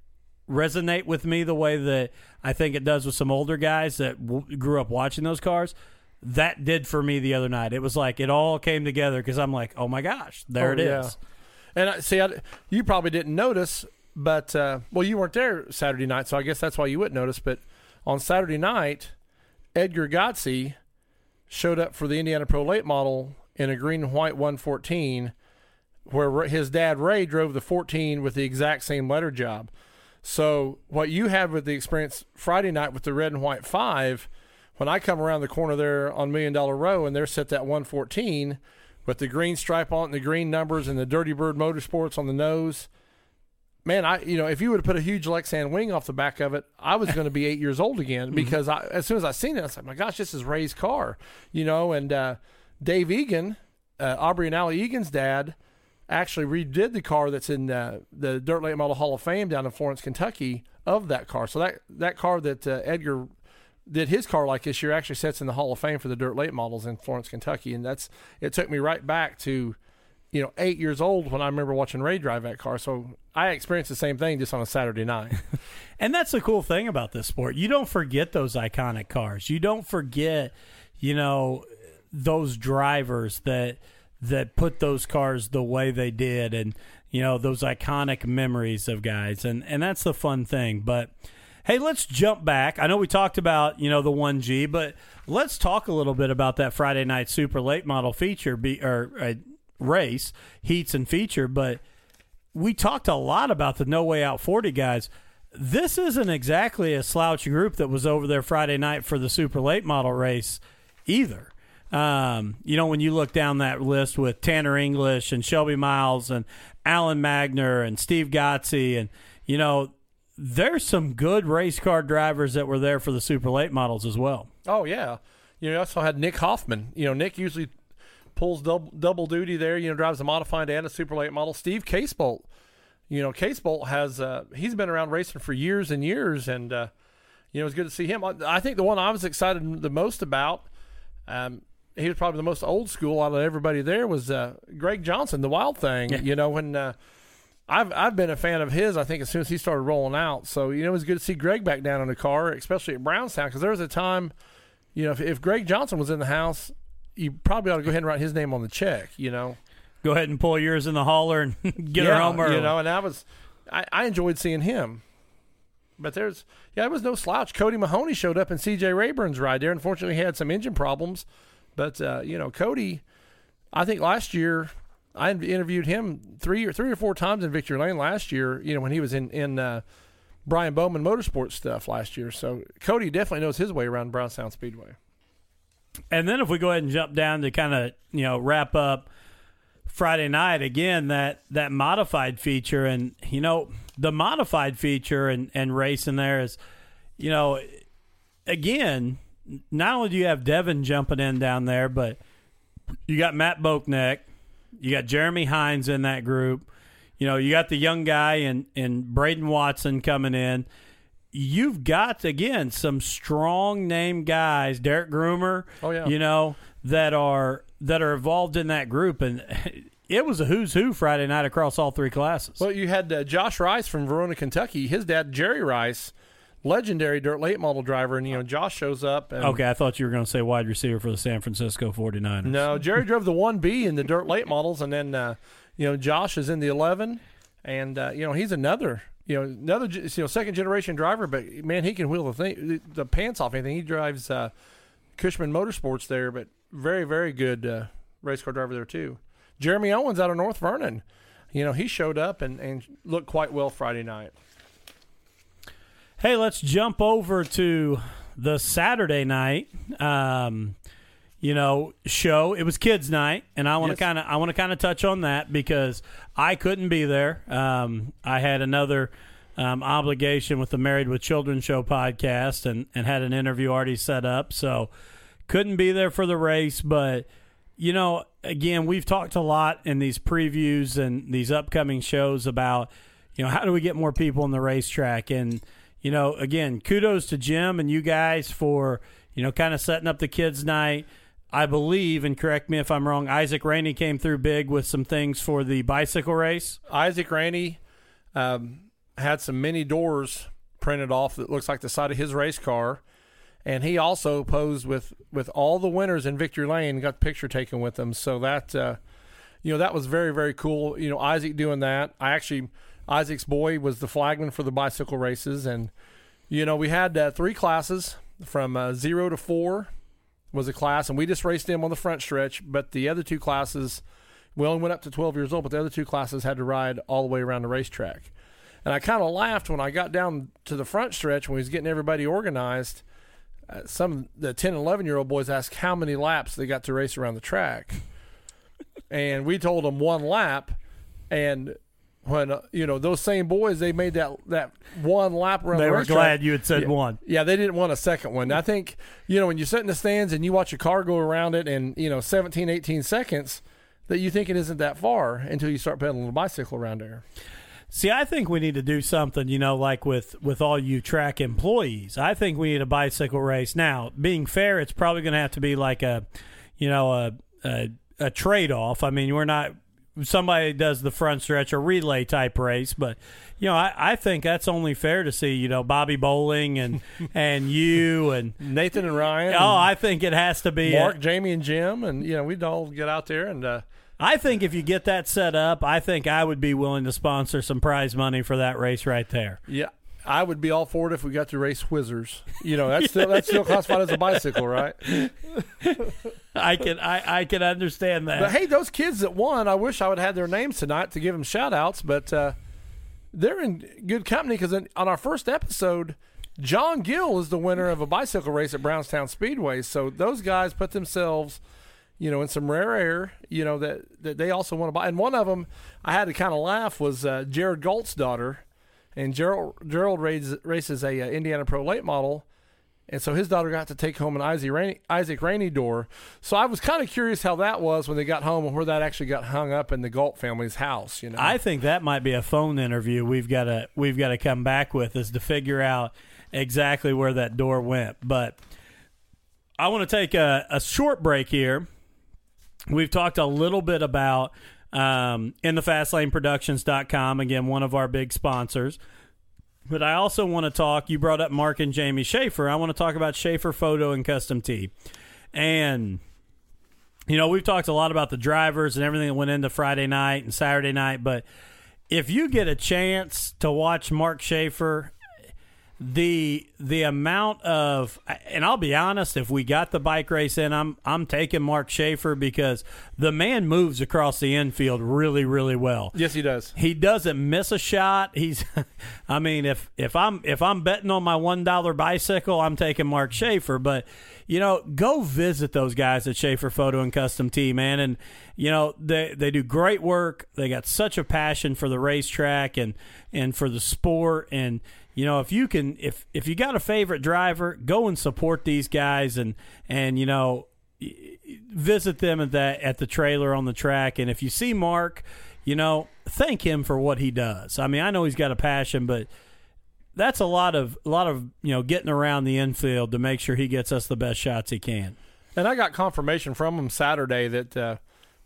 resonate with me the way that I think it does with some older guys that w- grew up watching those cars. That did for me the other night. It was like it all came together because I'm like, oh my gosh, there Oh, it is. yeah. And I, see, I, you probably didn't notice, but uh, well, you weren't there Saturday night, so I guess that's why you wouldn't notice. But on Saturday night, Edgar Godsey showed up for the Indiana Pro Late Model in a green and white 114, where his dad Ray drove the 14 with the exact same letter job. So what you had with the experience Friday night with the red and white five, when I come around the corner there on Million Dollar Row and they're set that 114 with the green stripe on it and the green numbers and the Dirty Bird Motorsports on the nose. Man, I you know if you would have put a huge Lexan wing off the back of it, I was going to be eight years old again because I, as soon as I seen it, I was like, my gosh, this is Ray's car, you know. And uh, Dave Egan, uh, Aubrey and Allie Egan's dad, actually redid the car that's in uh, the Dirt Late Model Hall of Fame down in Florence, Kentucky, of that car. So that that car that uh, Edgar did his car like this year actually sits in the Hall of Fame for the Dirt Late Models in Florence, Kentucky, and that's it took me right back to you know eight years old when I remember watching Ray drive that car. So I experienced the same thing just on a Saturday night. And that's the cool thing about this sport. You don't forget those iconic cars. You don't forget, you know, those drivers that that put those cars the way they did and you know, those iconic memories of guys. And and that's the fun thing. But hey, let's jump back. I know we talked about, you know, the 1G, but let's talk a little bit about that Friday night super late model feature be or uh, race, heats and feature, but we talked a lot about the No Way Out 40 guys. This isn't exactly a slouch group that was over there Friday night for the super late model race either. Um, you know, when you look down that list with Tanner English and Shelby Miles and Alan Magner and Steve Godsey, and, you know, there's some good race car drivers that were there for the super late models as well. Oh yeah, you know, you also had Nick Hoffman. You know, Nick usually pulls double double duty there. You know, drives a modified and a super late model. Steve Casebolt. You know, Casebolt has uh, he's been around racing for years and years, and uh, you know, it's good to see him. I- I think the one I was excited the most about. Um, he was probably the most old school out of everybody there was uh, Greg Johnson, the Wild Thing. You know, when uh, I've I've been a fan of his. I think as soon as he started rolling out, so you know, it was good to see Greg back down in the car, especially at Brownstown, because there was a time, you know, if, if Greg Johnson was in the house, you probably ought to go ahead and write his name on the check. You know, Go ahead and pull yours in the hauler and get her Yeah, home early. You know, and I was, I, I enjoyed seeing him. But there's, yeah, it was no slouch. Cody Mahoney showed up in C.J. Rayburn's ride there. Unfortunately, he had some engine problems. But uh, you know, Cody, I think last year I interviewed him three or three or four times in Victory Lane last year. You know, when he was in in uh, Brian Bowman Motorsports stuff last year. So Cody definitely knows his way around Brownstown Speedway. And then if we go ahead and jump down to kind of you know wrap up Friday night again, that that modified feature, and you know the modified feature and and racing there is, you know, again, not only do you have Devin jumping in down there, but you got Matt Boakneck, you got Jeremy Hines in that group. You know, you got the young guy and and Braden Watson coming in. You've got again some strong name guys, Derek Groomer. Oh, yeah. You know that are that are involved in that group, and it was a who's who Friday night across all three classes. Well, you had uh, Josh Rice from Verona, Kentucky. His dad, Jerry Rice, legendary dirt late model driver, and you know Josh shows up. And, okay, I thought you were going to say wide receiver for the San Francisco 49ers. No, Jerry drove the one B in the dirt late models, and then uh, you know Josh is in the eleven, and uh, you know he's another you know another you know second generation driver, but man, he can wheel the thing the, pants off anything. He drives uh, Cushman Motorsports there, but very very good uh, race car driver there too. Jeremy Owens out of North Vernon, you know he showed up and and looked quite well Friday night. Hey, let's jump over to the Saturday night. Um, you know, show. It was kids' night, and I want to Yes. kind of I want to kind of touch on that because I couldn't be there. Um, I had another um, obligation with the Married with Children show podcast, and and had an interview already set up, so couldn't be there for the race. But you know, again, we've talked a lot in these previews and these upcoming shows about you know how do we get more people on the racetrack and you know again kudos to jim and you guys for you know kind of setting up the kids night i believe and correct me if i'm wrong isaac rainey came through big with some things for the bicycle race Isaac Rainey um, had some mini doors printed off that looks like the side of his race car, and he also posed with with all the winners in Victory Lane. Got the picture taken with them, so that uh, you know that was very very cool. You know Isaac doing that. I actually Isaac's boy was the flagman for the bicycle races, and you know we had uh, three classes from uh, zero to four was a class, and we just raced them on the front stretch. But the other two classes, we only went up to 12 years old, but the other two classes had to ride all the way around the racetrack. And I kind of laughed when I got down to the front stretch when we was getting everybody organized. Uh, some of the 10 and 11 year old boys asked how many laps they got to race around the track. and we told them one lap. And when, uh, you know, those same boys, they made that, that one lap around they the were racetrack. glad you had said Yeah. one Yeah, they didn't want a second one. I think, you know, when you sit in the stands and you watch a car go around it in, you know, 17, 18 seconds, that you think it isn't that far until you start pedaling a bicycle around there. See, I think we need to do something, you know, like with with all you track employees. I think we need a bicycle race. Now, being fair, it's probably going to have to be like a, you know, a a, a trade off. I mean, we're not somebody does the front stretch or relay type race, but you know, I, I think that's only fair to see. You know, Bobby Bowling and and you and Nathan and Ryan. oh, I think it has to be. a- Mark, Jamie, and Jim, and you know we'd all get out there and uh, I think if you get that set up, I think I would be willing to sponsor some prize money for that race right there. yeah, I would be all for it if we got to race whizzers. You know, that's still that's still classified as a bicycle, right? I can I, I can understand that. But hey, those kids that won, I wish I would have had their names tonight to give them shout outs, but uh, they're in good company because on our first episode, John Gill is the winner of a bicycle race at Brownstown Speedway. So those guys put themselves, you know, in some rare air, you know, that, that they also want to buy. And one of them, I had to kind of laugh, was uh, Jared Galt's daughter. And Gerald, Gerald races, races a uh, Indiana Pro late model. And so his daughter got to take home an Isaac Rainey, Isaac Rainey door. So I was kind of curious how that was when they got home and where that actually got hung up in the Galt family's house. You know, I think that might be a phone interview we've got to we've got to come back with is to figure out exactly where that door went. But I want to take a, a short break here. We've talked a little bit about um, in the fastlaneproductions.com again one of our big sponsors. But I also want to talk. You brought up Mark and Jamie Schaefer. I want to talk about Schaefer Photo and Custom Tee, and you know we've talked a lot about the drivers and everything that went into Friday night and Saturday night. But if you get a chance to watch Mark Schaefer, the the amount of and I'll be honest, if we got the bike race in, I'm I'm taking Mark Schaefer because the man moves across the infield really really well. Yes, he does. He doesn't miss a shot. He's, I mean, if if I'm if I'm betting on my one dollar bicycle, I'm taking Mark Schaefer. But you know, go visit those guys at Schaefer Photo and Custom Tee, man, and you know they they do great work. They got such a passion for the racetrack and and for the sport and you know if you can if if you got a favorite driver go and support these guys and and you know visit them at that at the trailer on the track. And if you see mark you know thank him for what he does. I mean i know he's got a passion but that's a lot of a lot of you know getting around the infield to make sure he gets us the best shots he can. And i got confirmation from him saturday that uh,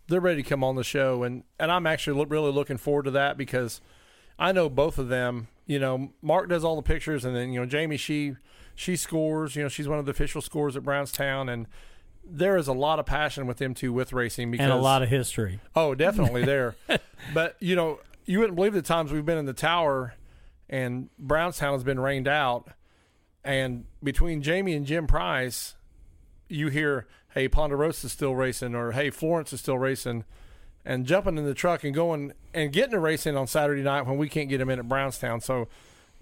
they're ready to come on the show. And and i'm actually lo- really looking forward to that because i know both of them you know, Mark does all the pictures, and then you know Jamie she she scores. You know, she's one of the official scores at Brownstown, and there is a lot of passion with them two with racing because and a lot of history. Oh, definitely there. but you know, you wouldn't believe the times we've been in the tower, and Brownstown has been rained out, and between Jamie and Jim Price, you hear, "Hey, Ponderosa is still racing," or "Hey, Florence is still racing." And jumping in the truck and going and getting a race in on Saturday night when we can't get them in at Brownstown. So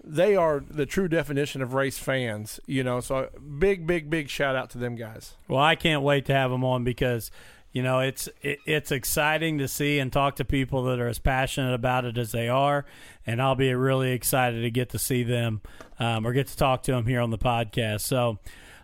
they are the true definition of race fans, you know. So big, big, big shout out to them guys. Well, I can't wait to have them on because you know it's it, it's exciting to see and talk to people that are as passionate about it as they are, and I'll be really excited to get to see them um, or get to talk to them here on the podcast. So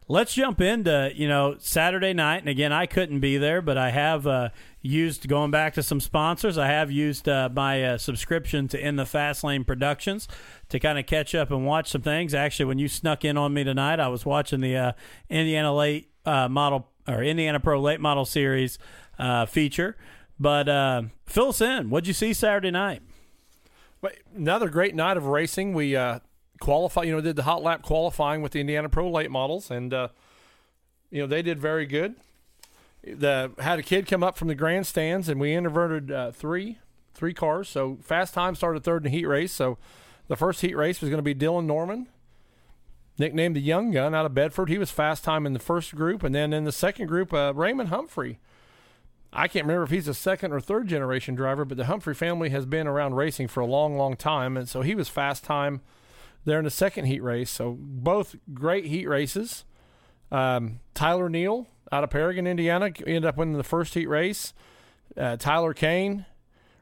let's jump into you know Saturday night, and again, I couldn't be there, but I have uh, used going back to some sponsors. I have used uh, my uh, subscription to In the Fast Lane Productions to kind of catch up and watch some things. Actually, when you snuck in on me tonight, I was watching the uh, Indiana late uh, model or Indiana Pro Late Model Series uh, feature. But fill us in. What'd you see Saturday night? Another great night of racing. We qualify. You know, did the hot lap qualifying with the Indiana Pro late models, and uh, you know they did very good. The had a kid come up from the grandstands, and we inverted uh, three three cars. So fast time started third in the heat race. So the first heat race was going to be Dylan Norman, nicknamed the Young Gun out of Bedford. He was fast time in the first group, and then in the second group, uh, Raymond Humphrey. I can't remember if he's a second or third generation driver, but the Humphrey family has been around racing for a long, long time, and so he was fast time there in the second heat race. So both great heat races. Um, Tyler Neal out of Paragon, Indiana, ended up winning the first heat race. Uh, Tyler Kane,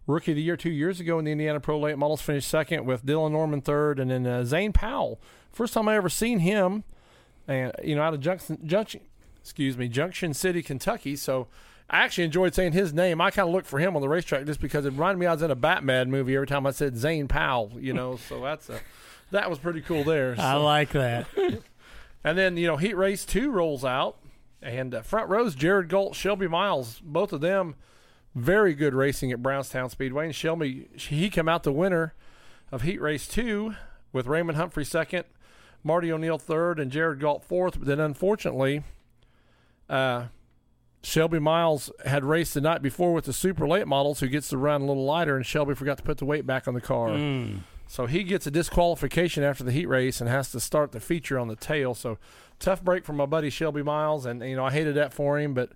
rookie of the year two years ago in the Indiana Pro Late Models, finished second with Dylan Norman third, and then uh, Zane Powell. First time I ever seen him, and you know, out of Junction, Junction, excuse me, Junction City, Kentucky. So I actually enjoyed saying his name. I kind of looked for him on the racetrack just because it reminded me I was in a Batman movie every time I said Zane Powell. You know, so that's a that was pretty cool there. So. I like that. and then you know Heat Race Two rolls out, and uh, front rows Jared Galt, Shelby Miles, both of them very good racing at Brownstown Speedway. And Shelby he came out the winner of Heat Race Two with Raymond Humphrey second, Marty O'Neill third, and Jared Galt fourth. But then unfortunately, uh, Shelby Miles had raced the night before with the super late models, who gets to run a little lighter, and Shelby forgot to put the weight back on the car. Mm. So he gets a disqualification after the heat race and has to start the feature on the tail. So tough break for my buddy Shelby Miles, and you know I hated that for him, but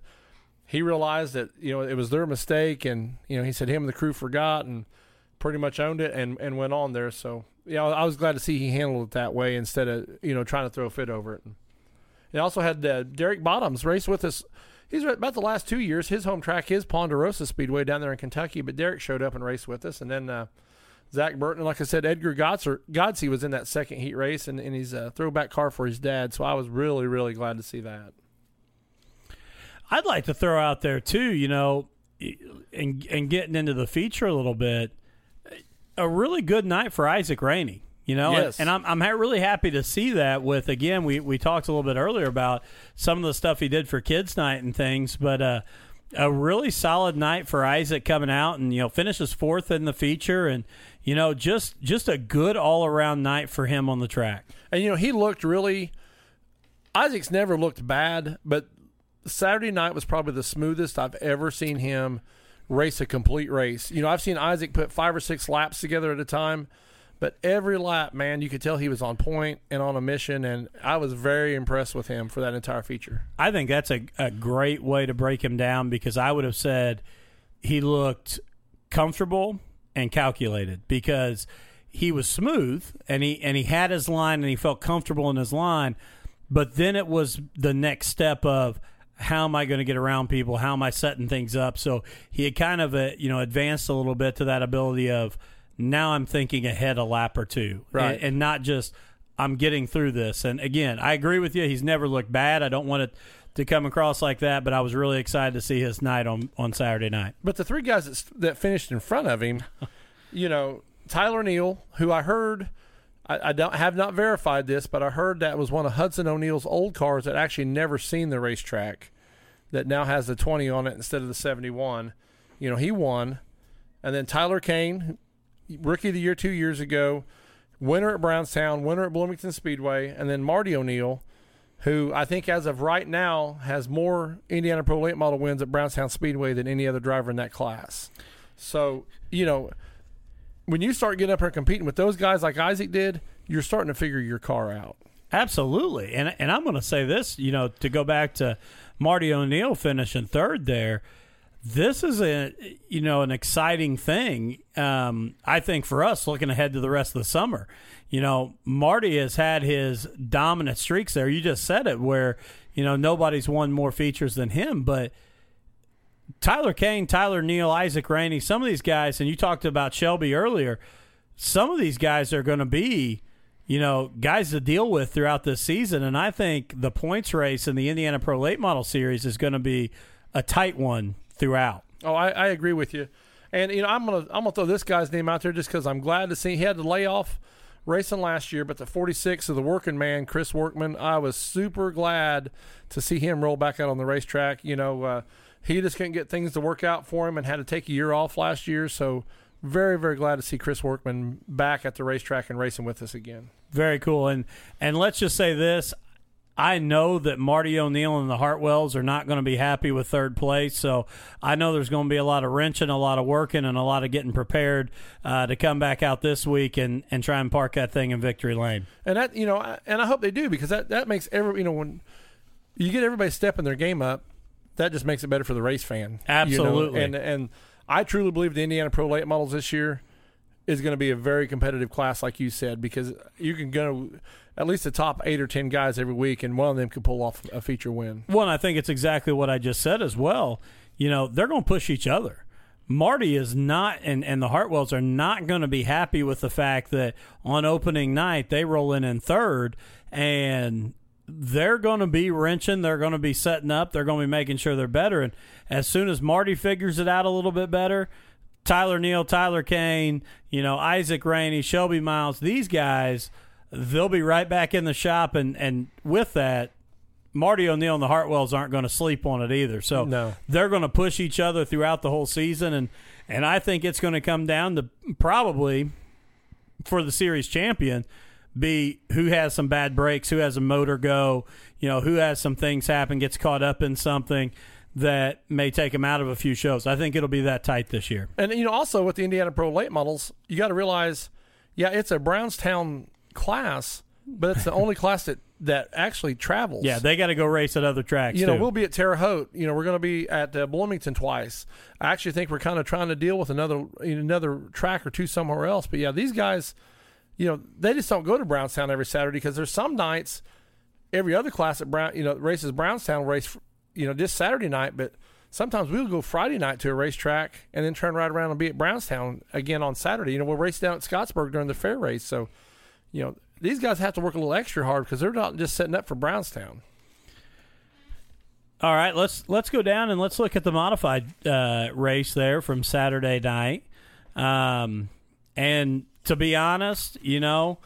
he realized that you know it was their mistake, and you know he said him and the crew forgot and pretty much owned it and and went on there. So yeah, I was glad to see he handled it that way instead of you know trying to throw a fit over it. He also had uh, Derek Bottoms race with us. He's about the last two years. His home track is Ponderosa Speedway down there in Kentucky, but Derek showed up and raced with us, and then. Uh, Zach Burton. Like I said, Edgar Godsey was in that second heat race, and, and he's a throwback car for his dad. So I was really, really glad to see that. I'd like to throw out there too, you know, and and getting into the feature a little bit. A really good night for Isaac Rainey, you know, yes. and, and I'm I'm really happy to see that. With again, we we talked a little bit earlier about some of the stuff he did for kids night and things, but uh, a really solid night for Isaac coming out and you know finishes fourth in the feature and you know, just just a good all around night for him on the track. And you know, he looked really. Isaac's never looked bad, but Saturday night was probably the smoothest I've ever seen him race a complete race. You know, I've seen Isaac put five or six laps together at a time, But every lap, man, you could tell he was on point and on a mission, and I was very impressed with him for that entire feature. I think that's a, a great way to break him down because I would have said he looked comfortable and calculated because he was smooth and he and he had his line and he felt comfortable in his line, but then it was the next step of how am I going to get around people? How am I setting things up? So he had kind of a, you know advanced a little bit to that ability of now I'm thinking ahead a lap or two, Right. and, and not just I'm getting through this. And again, I agree with you. He's never looked bad. I don't want it to come across like that, but I was really excited to see his night on on Saturday night. But the three guys that, that finished in front of him, you know, Tyler Neal, who I heard, I, I don't have not verified this, but I heard that was one of Hudson O'Neal's old cars that actually never seen the racetrack, that now has the 20 on it instead of the 71. You know, he won, and then Tyler Kane, rookie of the year two years ago, winner at Brownstown, winner at Bloomington Speedway, and then Marty O'Neill. Who I think, as of right now, has more Indiana Pro Late Model wins at Brownstown Speedway than any other driver in that class. So, you know, when you start getting up here competing with those guys like Isaac did, you're starting to figure your car out. Absolutely, and and I'm going to say this, you know, to go back to Marty O'Neill finishing third there. This is a you know an exciting thing. Um, I think for us looking ahead to the rest of the summer. You know, Marty has had his dominant streaks there. You just said it, where you know nobody's won more features than him, but. Tyler Kane, Tyler Neal, Isaac Rainey, some of these guys, and you talked about Shelby earlier. Some of these guys are going to be, you know, guys to deal with throughout this season. And I think the points race in the Indiana Pro Late Model Series is going to be a tight one throughout. Oh, I, I agree with you. And you know, I'm gonna I'm gonna throw this guy's name out there just because I'm glad to see he had to lay off racing last year, but the 46 of the working man, Chris Workman, I was super glad to see him roll back out on the racetrack. You know, uh, he just couldn't get things to work out for him and had to take a year off last year. So very very glad to see Chris Workman back at the racetrack and racing with us again. Very cool. And and let's just say this. I know that Marty O'Neill and the Hartwells are not going to be happy with third place, so I know there's going to be a lot of wrenching, a lot of working, and a lot of getting prepared uh, to come back out this week and, and try and park that thing in victory lane. And that you know, I- and I hope they do because that that makes every you know when you get everybody stepping their game up, that just makes it better for the race fan. you know? Absolutely. And and I truly believe the Indiana Pro Late Models this year is going to be a very competitive class, like you said, because you can go at least the top eight or ten guys every week, and one of them could pull off a feature win. One, I think it's exactly what I just said as well. You know, they're going to push each other. Marty is not, and, and the Hartwells are not going to be happy with the fact that on opening night they roll in in third and they're going to be wrenching. They're going to be setting up. They're going to be making sure they're better. And as soon as Marty figures it out a little bit better, Tyler Neal, Tyler Kane, you know, Isaac Rainey, Shelby Miles, these guys, they'll be right back in the shop. And, and with that, Marty O'Neill and the Hartwells aren't going to sleep on it either. So No. they're going to push each other throughout the whole season. And, and I think it's going to come down to probably for the series champion be who has some bad breaks, who has a motor go, you know, who has some things happen, gets caught up in something that may take him out of a few shows. I think it'll be that tight this year. And you know, also with the Indiana Pro Late Models, you got to realize, yeah, it's a Brownstown class, but it's the only class that that actually travels. Yeah, they got to go race at other tracks. you know, too. we'll be at Terre Haute. You know, we're going to be at uh, Bloomington twice. I actually think we're kind of trying to deal with another another track or two somewhere else. But yeah, these guys, you know, they just don't go to Brownstown every Saturday because there's some nights, every other class at Brown, you know, races Brownstown race, you know, just Saturday night. But sometimes we'll go Friday night to a racetrack and then turn right around and be at Brownstown again on Saturday. You know, we'll race down at Scottsburg during the fair race. So, you know, these guys have to work a little extra hard because they're not just setting up for Brownstown. All right, let's let's go down and let's look at the modified uh, race there from Saturday night. Um, and to be honest, you know,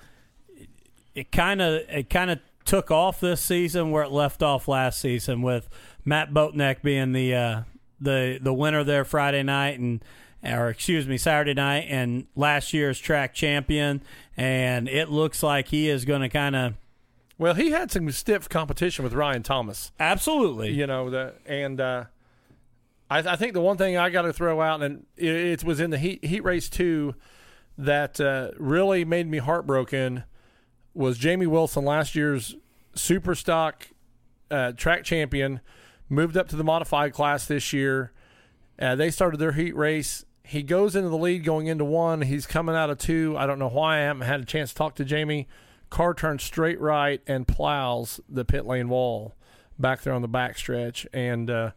it kind of it kind of took off this season where it left off last season with Matt Boatneck being the uh, the the winner there Friday night and or excuse me Saturday night and last year's track champion and it looks like he is going to kind of Well, he had some stiff competition with Ryan Thomas. absolutely you know the and uh, I, I think the one thing I got to throw out, and it, it was in the heat heat race two, that uh, really made me heartbroken was Jamie Wilson, last year's super stock uh, track champion, moved up to the modified class this year. Uh, they started their heat race. He goes into the lead going into one. He's coming out of two. I don't know why I haven't had a chance to talk to Jamie. Car turns straight right and plows the pit lane wall back there on the back stretch. And, uh,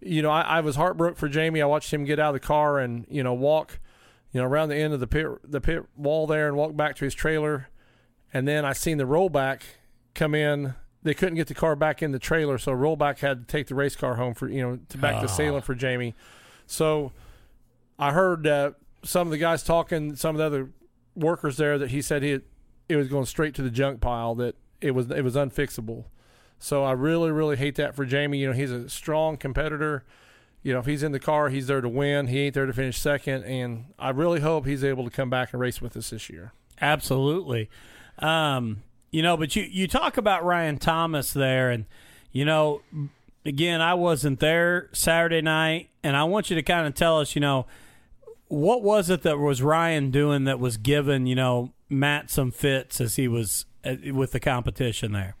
you know, I, I was heartbroken for Jamie. I watched him get out of the car and, you know, walk, you know, around the end of the pit, the pit wall there and walk back to his trailer. And then I seen the rollback come in. They couldn't get the car back in the trailer, so rollback had to take the race car home for you know to back to Salem for Jamie. So I heard uh, some of the guys talking, some of the other workers there, that he said he it was going straight to the junk pile. That it was it was unfixable. So I really really hate that for Jamie. You know he's a strong competitor. You know if he's in the car, he's there to win. He ain't there to finish second, and I really hope he's able to come back and race with us this year. Absolutely. Um, you know, but you you talk about Ryan Thomas there, and you know, again, I wasn't there Saturday night, and I want you to kind of tell us, you know, what was it that was Ryan doing that was giving you know Matt some fits as he was uh, with the competition there.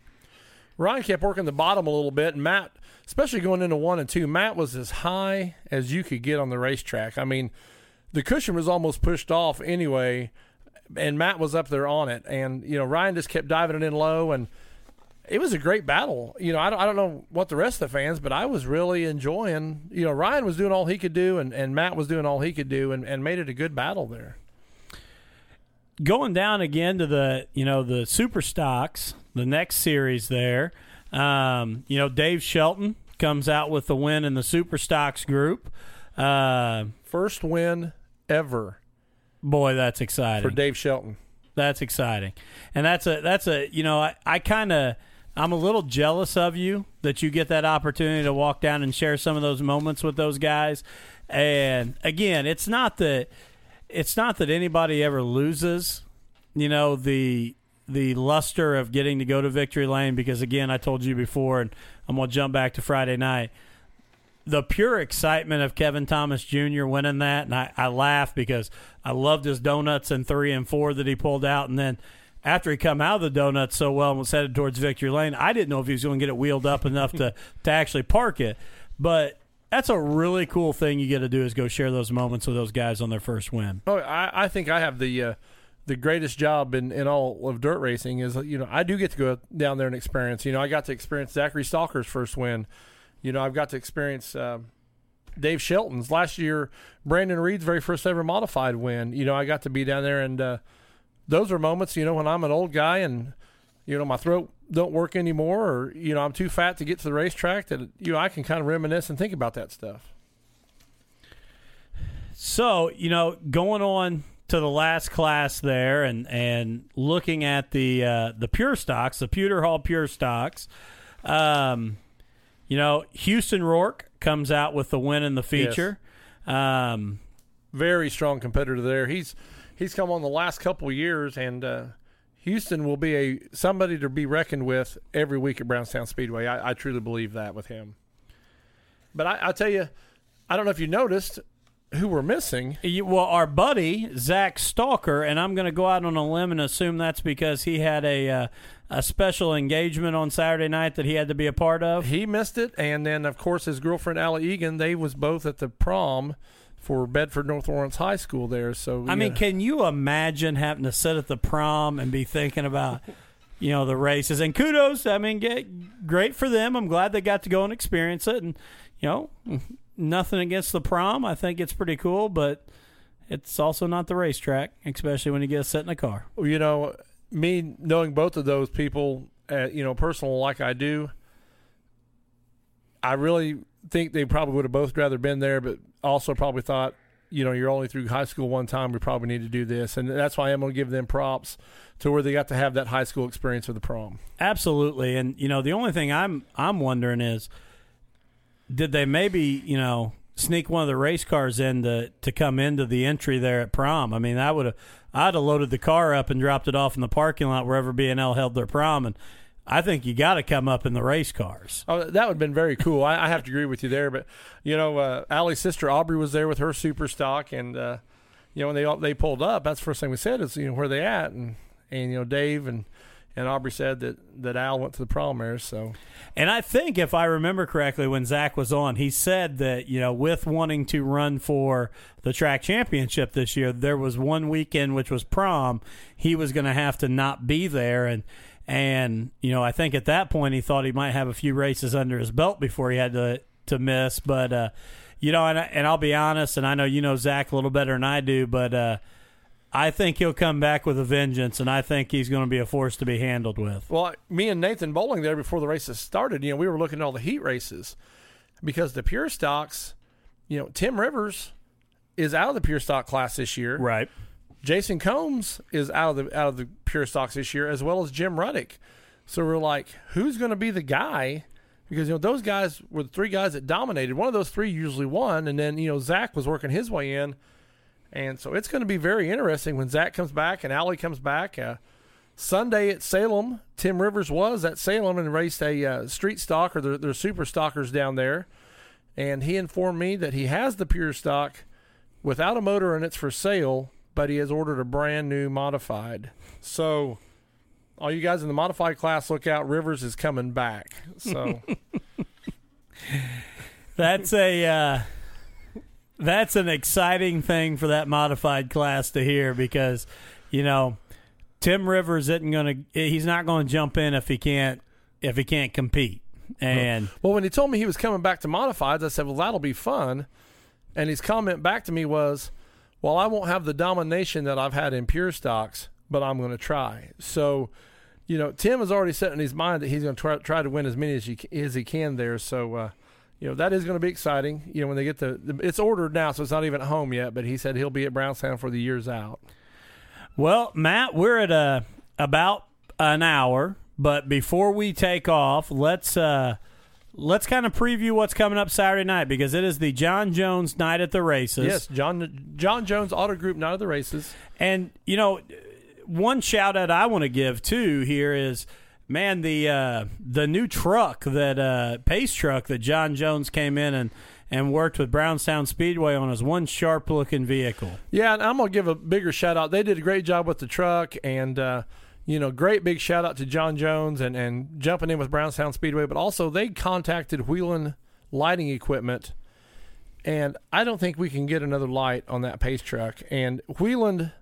Ryan kept working the bottom a little bit, and Matt, especially going into one and two, Matt was as high as you could get on the racetrack. I mean, the cushion was almost pushed off anyway and Matt was up there on it, and you know Ryan just kept diving it in low, and it was a great battle. You know, I don't, I don't know what the rest of the fans, but I was really enjoying. You know, Ryan was doing all he could do, and, and Matt was doing all he could do, and, and made it a good battle there. Going down again to the you know the super stocks, the next series there. Um, you know, Dave Shelton comes out with the win in the super stocks group. Uh, First win ever Boy, that's exciting for Dave Shelton. That's exciting, and that's a that's a you know I, I kind of I'm a little jealous of you that you get that opportunity to walk down and share some of those moments with those guys. And again, it's not that it's not that anybody ever loses, you know the the luster of getting to go to victory lane because again I told you before, and I'm gonna jump back to Friday night the pure excitement of Kevin Thomas Jr. winning that, and I, I laugh because I loved his donuts in three and four that he pulled out, and then after he come out of the donuts so well and was headed towards victory lane, I didn't know if he was going to get it wheeled up enough to to actually park it, but. That's a really cool thing you get to do is go share those moments with those guys on their first win. Oh, I, I think I have the uh, the greatest job in, in all of dirt racing is you know I do get to go down there and experience. You know I got to experience Zachary Stalker's first win you know, I've got to experience uh, Dave Shelton's last year, Brandon Reed's very first ever modified win. You know, I got to be down there, and uh, those are moments. You know, when I'm an old guy and you know my throat don't work anymore, or you know I'm too fat to get to the racetrack. That you know I can kind of reminisce and think about that stuff. So you know, going on to the last class there, and and looking at the uh, the pure stocks, the Pewter Hall pure stocks. Um, you know, Houston Rourke comes out with the win in the feature. Yes. Um, Very strong competitor there. He's he's come on the last couple years, and uh, Houston will be a somebody to be reckoned with every week at Brownstown Speedway. I, I truly believe that with him. But I, I tell you, I don't know if you noticed, who we're missing. Well, our buddy Zach Stalker, and I'm going to go out on a limb and assume that's because he had a uh, a special engagement on Saturday night that he had to be a part of. He missed it, and then of course his girlfriend Allie Egan. They was both at the prom for Bedford North Lawrence High School there. So I mean, can you imagine having to sit at the prom and be thinking about? you know the races and kudos i mean get, great for them i'm glad they got to go and experience it and you know nothing against the prom. I think it's pretty cool, but it's also not the racetrack, especially when you get set in a car. Well, you know, me knowing both of those people, uh, you know, personal like I do, I really think they probably would have both rather been there, but also probably thought, you know, you're only through high school one time. We probably need to do this, and that's why I'm going to give them props to where they got to have that high school experience of the prom. Absolutely, and you know, the only thing I'm I'm wondering is did they maybe you know sneak one of the race cars in to, to come into the entry there at prom? I mean, I would have I'd have loaded the car up and dropped it off in the parking lot wherever B and L held their prom, and I think you got to come up in the race cars. Oh, that would have been very cool. I, I, have to agree with you there. But you know, uh, Allie's sister Aubrey was there with her super stock, and uh, you know, when they they pulled up, that's the first thing we said is, you know, where they at, and and you know, Dave and and Aubrey said that that Al went to the prom mares, so And I think, if I remember correctly, when Zach was on, he said that, you know, with wanting to run for the track championship this year, there was one weekend, which was prom, he was going to have to not be there. And, and, you know, I think at that point he thought he might have a few races under his belt before he had to, to miss. But, uh, you know, and, and I'll be honest, and I know you know Zach a little better than I do, but, uh, I think he'll come back with a vengeance, and I think he's going to be a force to be handled with. Well, me and Nathan Bowling there before the races started, you know, we were looking at all the heat races because the pure stocks, you know, Tim Rivers is out of the pure stock class this year. Right. Jason Combs is out of the out of the pure stocks this year, as well as Jim Ruddick. So we're like, who's going to be the guy? Because you know those guys were the three guys that dominated. One of those three usually won, and then you know Zach was working his way in, and so it's going to be very interesting when Zach comes back and Allie comes back. Uh, Sunday at Salem, Tim Rivers was at Salem and raced a uh, street stock or their, super stockers down there, and he informed me that he has the pure stock without a motor and it's for sale, but he has ordered a brand new modified. So, all you guys in the modified class, look out! Rivers is coming back. So, That's a uh, that's an exciting thing for that modified class to hear because you know Tim Rivers isn't going to he's not going to jump in if he can't if he can't compete and well, when he told me he was coming back to modifieds, I said, "Well, that'll be fun." And his comment back to me was, "Well, I won't have the domination that I've had in pure stocks, but I'm going to try." So, you know, Tim has already set in his mind that he's going to try, try to win as many as he as he can there. So, uh, you know, that is going to be exciting. You know, when they get the, the it's ordered now, so it's not even at home yet. But he said he'll be at Brownstown for the years out. well Matt we're at a about an hour but before we take off let's uh let's kind of preview what's coming up Saturday night because it is the John Jones night at the races Yes, John John Jones Auto Group, night of the races. And you know, one shout out I want to give too here is man the uh, the new truck that uh, pace truck that John Jones came in and and worked with Brownstown Speedway on is one sharp looking vehicle. Yeah, and I'm gonna give a bigger shout out. They did a great job with the truck, and uh, you know, great big shout out to John Jones and and jumping in with Brownstown Speedway. But also, they contacted Wheelan Lighting Equipment, and I don't think we can get another light on that pace truck. And Wheeland,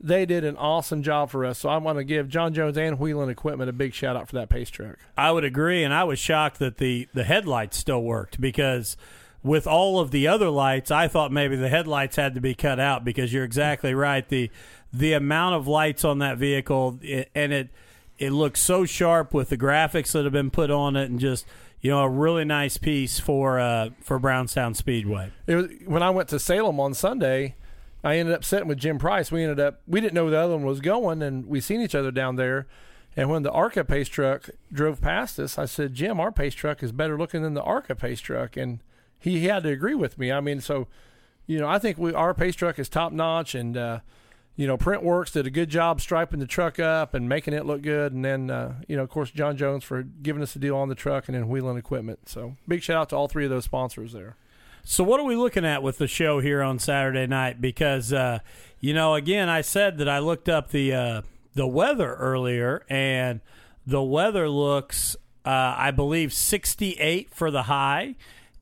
they did an awesome job for us. So I want to give John Jones and Wheeling Equipment a big shout out for that pace truck. I would agree, and I was shocked that the the headlights still worked because with all of the other lights, I thought maybe the headlights had to be cut out because you're exactly right. the The amount of lights on that vehicle, it, and it it looks so sharp with the graphics that have been put on it, and just you know a really nice piece for uh, for Brownstown Speedway. it was when I went to Salem on Sunday. I ended up sitting with Jim Price. We ended up we didn't know the other one was going, and we seen each other down there. And when the Arca pace truck drove past us, I said, "Jim, our pace truck is better looking than the Arca pace truck," and he, he had to agree with me. I mean, so you know, I think we our pace truck is top notch, and uh, you know, Printworks did a good job striping the truck up and making it look good. And then uh, you know, of course, John Jones for giving us a deal on the truck, and then Wheeling Equipment. So big shout out to all three of those sponsors there. So what are we looking at with the show here on Saturday night? Because uh, you know, again, I said that I looked up the uh, the weather earlier, and the weather looks, uh, I believe, 68 for the high,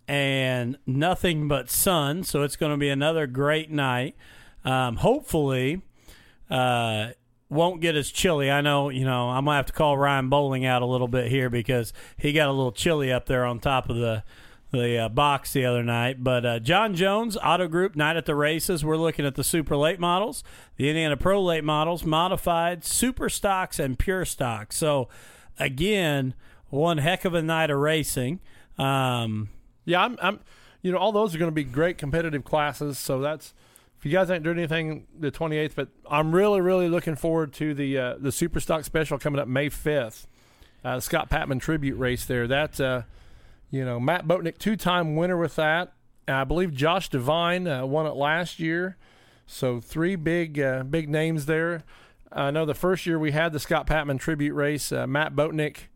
and nothing but sun. So it's going to be another great night. Um, hopefully, uh, won't get as chilly. I know, you know, I'm gonna have to call Ryan Bowling out a little bit here because he got a little chilly up there on top of the the uh, box the other night. But uh, John Jones Auto Group night at the races. We're looking at the super late models, the Indiana Pro late models, modified, super stocks, and pure stocks. So again, one heck of a night of racing. Um, Yeah, I'm, I'm you know, all those are going to be great competitive classes. So that's if you guys ain't doing anything the 28th, but I'm really, really looking forward to the uh, the Super Stock Special coming up May 5th. Uh, Scott Patman tribute race there. That uh, you know, Matt Botnick, two time winner with that. I believe Josh Devine uh, won it last year. So three big uh, big names there. I know the first year we had the Scott Patman tribute race, uh, Matt Botnick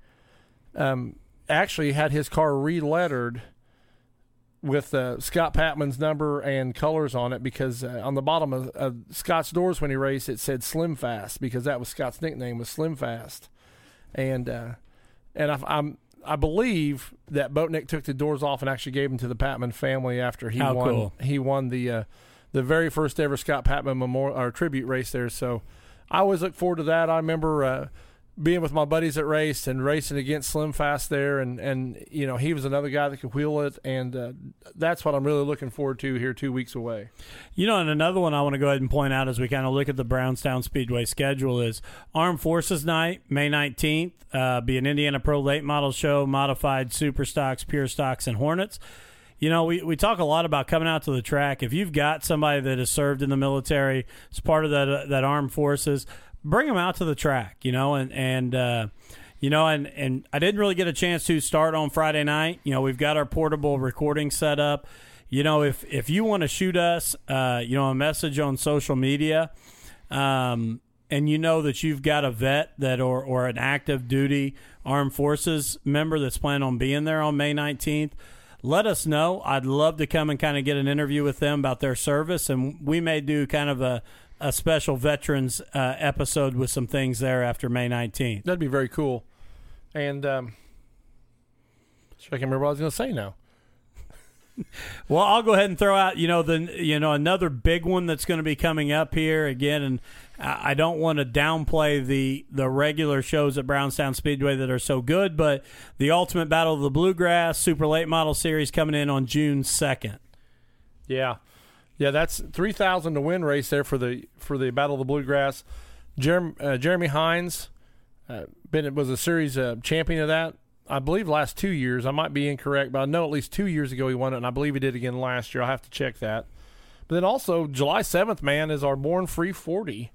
um, actually had his car re-lettered with uh, Scott Patman's number and colors on it because uh, on the bottom of, of Scott's doors when he raced it said Slim Fast because that was Scott's nickname was Slim Fast, and uh, and I, I'm I believe that Boatnick took the doors off and actually gave them to the Patman family after he How won cool. he won the uh, the very first ever Scott Patman memorial or tribute race there. So I always look forward to that. I remember uh, being with my buddies that raced and racing against Slim Fast there, and and you know he was another guy that could wheel it, and uh, that's what I'm really looking forward to here two weeks away. You know, and another one I want to go ahead and point out as we kind of look at the Brownstown Speedway schedule is Armed Forces Night, May 19th, uh, be an Indiana Pro Late Model Show, modified Super Stocks, Pure Stocks, and Hornets. You know, we, we talk a lot about coming out to the track. If you've got somebody that has served in the military, as part of that uh, that armed forces, bring them out to the track. You know, and and uh, you know, and and I didn't really get a chance to start on Friday night. You know, we've got our portable recording set up. You know, if if you want to shoot us, uh, you know, a message on social media, um, and you know that you've got a vet that or or an active duty armed forces member that's planning on being there on May nineteenth let us know. I'd love to come and kind of get an interview with them about their service, and we may do kind of a, a special veterans uh, episode with some things there after May 19th. That'd be very cool. And um, so I can't remember what I was going to say now. Well, I'll go ahead and throw out, you know, the you know another big one that's going to be coming up here again, and I I don't want to downplay the the regular shows at Brownstown Speedway that are so good, but the Ultimate Battle of the Bluegrass Super Late Model Series coming in on June second. Yeah, yeah, that's three thousand to win race there for the for the Battle of the Bluegrass. Jeremy, uh, Jeremy Hines uh, was a series uh, champion of that. I believe last two years. I might be incorrect, but I know at least two years ago he won it, and I believe he did again last year. I'll have to check that. But then also July seventh, man, is our Born Free forty.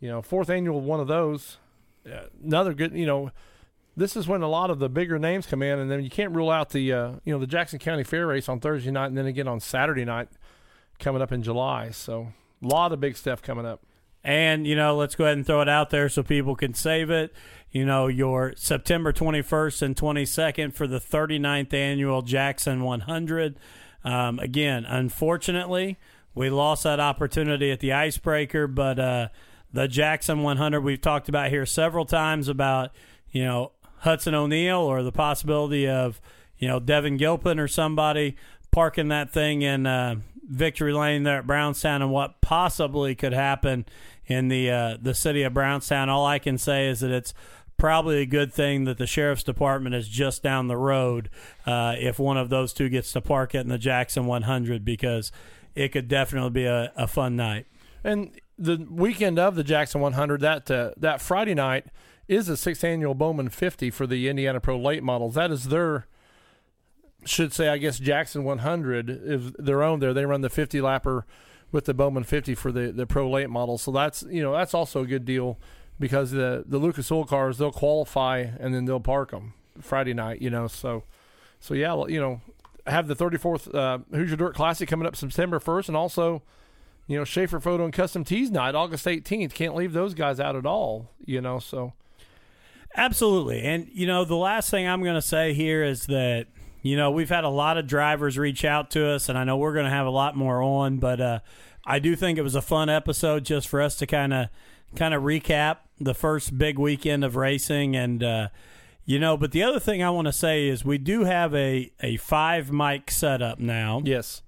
You know, fourth annual one of those. Uh, another good, you know. This is when a lot of the bigger names come in, and then you can't rule out the uh, you know the Jackson County Fair race on Thursday night, and then again on Saturday night coming up in July. So a lot of big stuff coming up. And, you know, let's go ahead and throw it out there so people can save it. You know, your September 21st and 22nd for the 39th annual Jackson 100. Um, again, unfortunately, we lost that opportunity at the icebreaker, but uh, the Jackson 100 we've talked about here several times about, you know, Hudson O'Neal or the possibility of, you know, Devin Gilpin or somebody parking that thing in uh, Victory Lane there at Brownstown and what possibly could happen in the uh, the city of Brownstown. All I can say is that it's probably a good thing that the sheriff's department is just down the road. Uh, if one of those two gets to park it in the Jackson 100, because it could definitely be a, a fun night. And the weekend of the Jackson 100, that uh, that Friday night is the sixth annual Bowman 50 for the Indiana Pro Late Models. That is their should say, I guess Jackson 100 is their own. There, they run the 50 lapper with the Bowman 50 for the the Pro Late model. So that's you know that's also a good deal because the the Lucas Oil cars they'll qualify and then they'll park them Friday night. You know, so so yeah, you know, have the 34th uh, Hoosier Dirt Classic coming up September 1st, and also. You know, Schaefer Photo and Custom Tees Night, August 18th. Can't leave those guys out at all, you know, so. Absolutely. And, you know, the last thing I'm going to say here is that, you know, we've had a lot of drivers reach out to us, and I know we're going to have a lot more on, but uh, I do think it was a fun episode just for us to kind of kind of recap the first big weekend of racing and uh, you know but the other thing i want to say is we do have a, a five mic setup now Yes.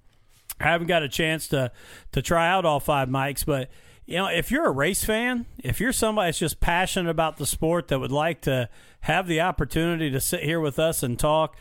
I haven't got a chance to to try out all five mics, but you know, if you're a race fan, if you're somebody that's just passionate about the sport that would like to have the opportunity to sit here with us and talk,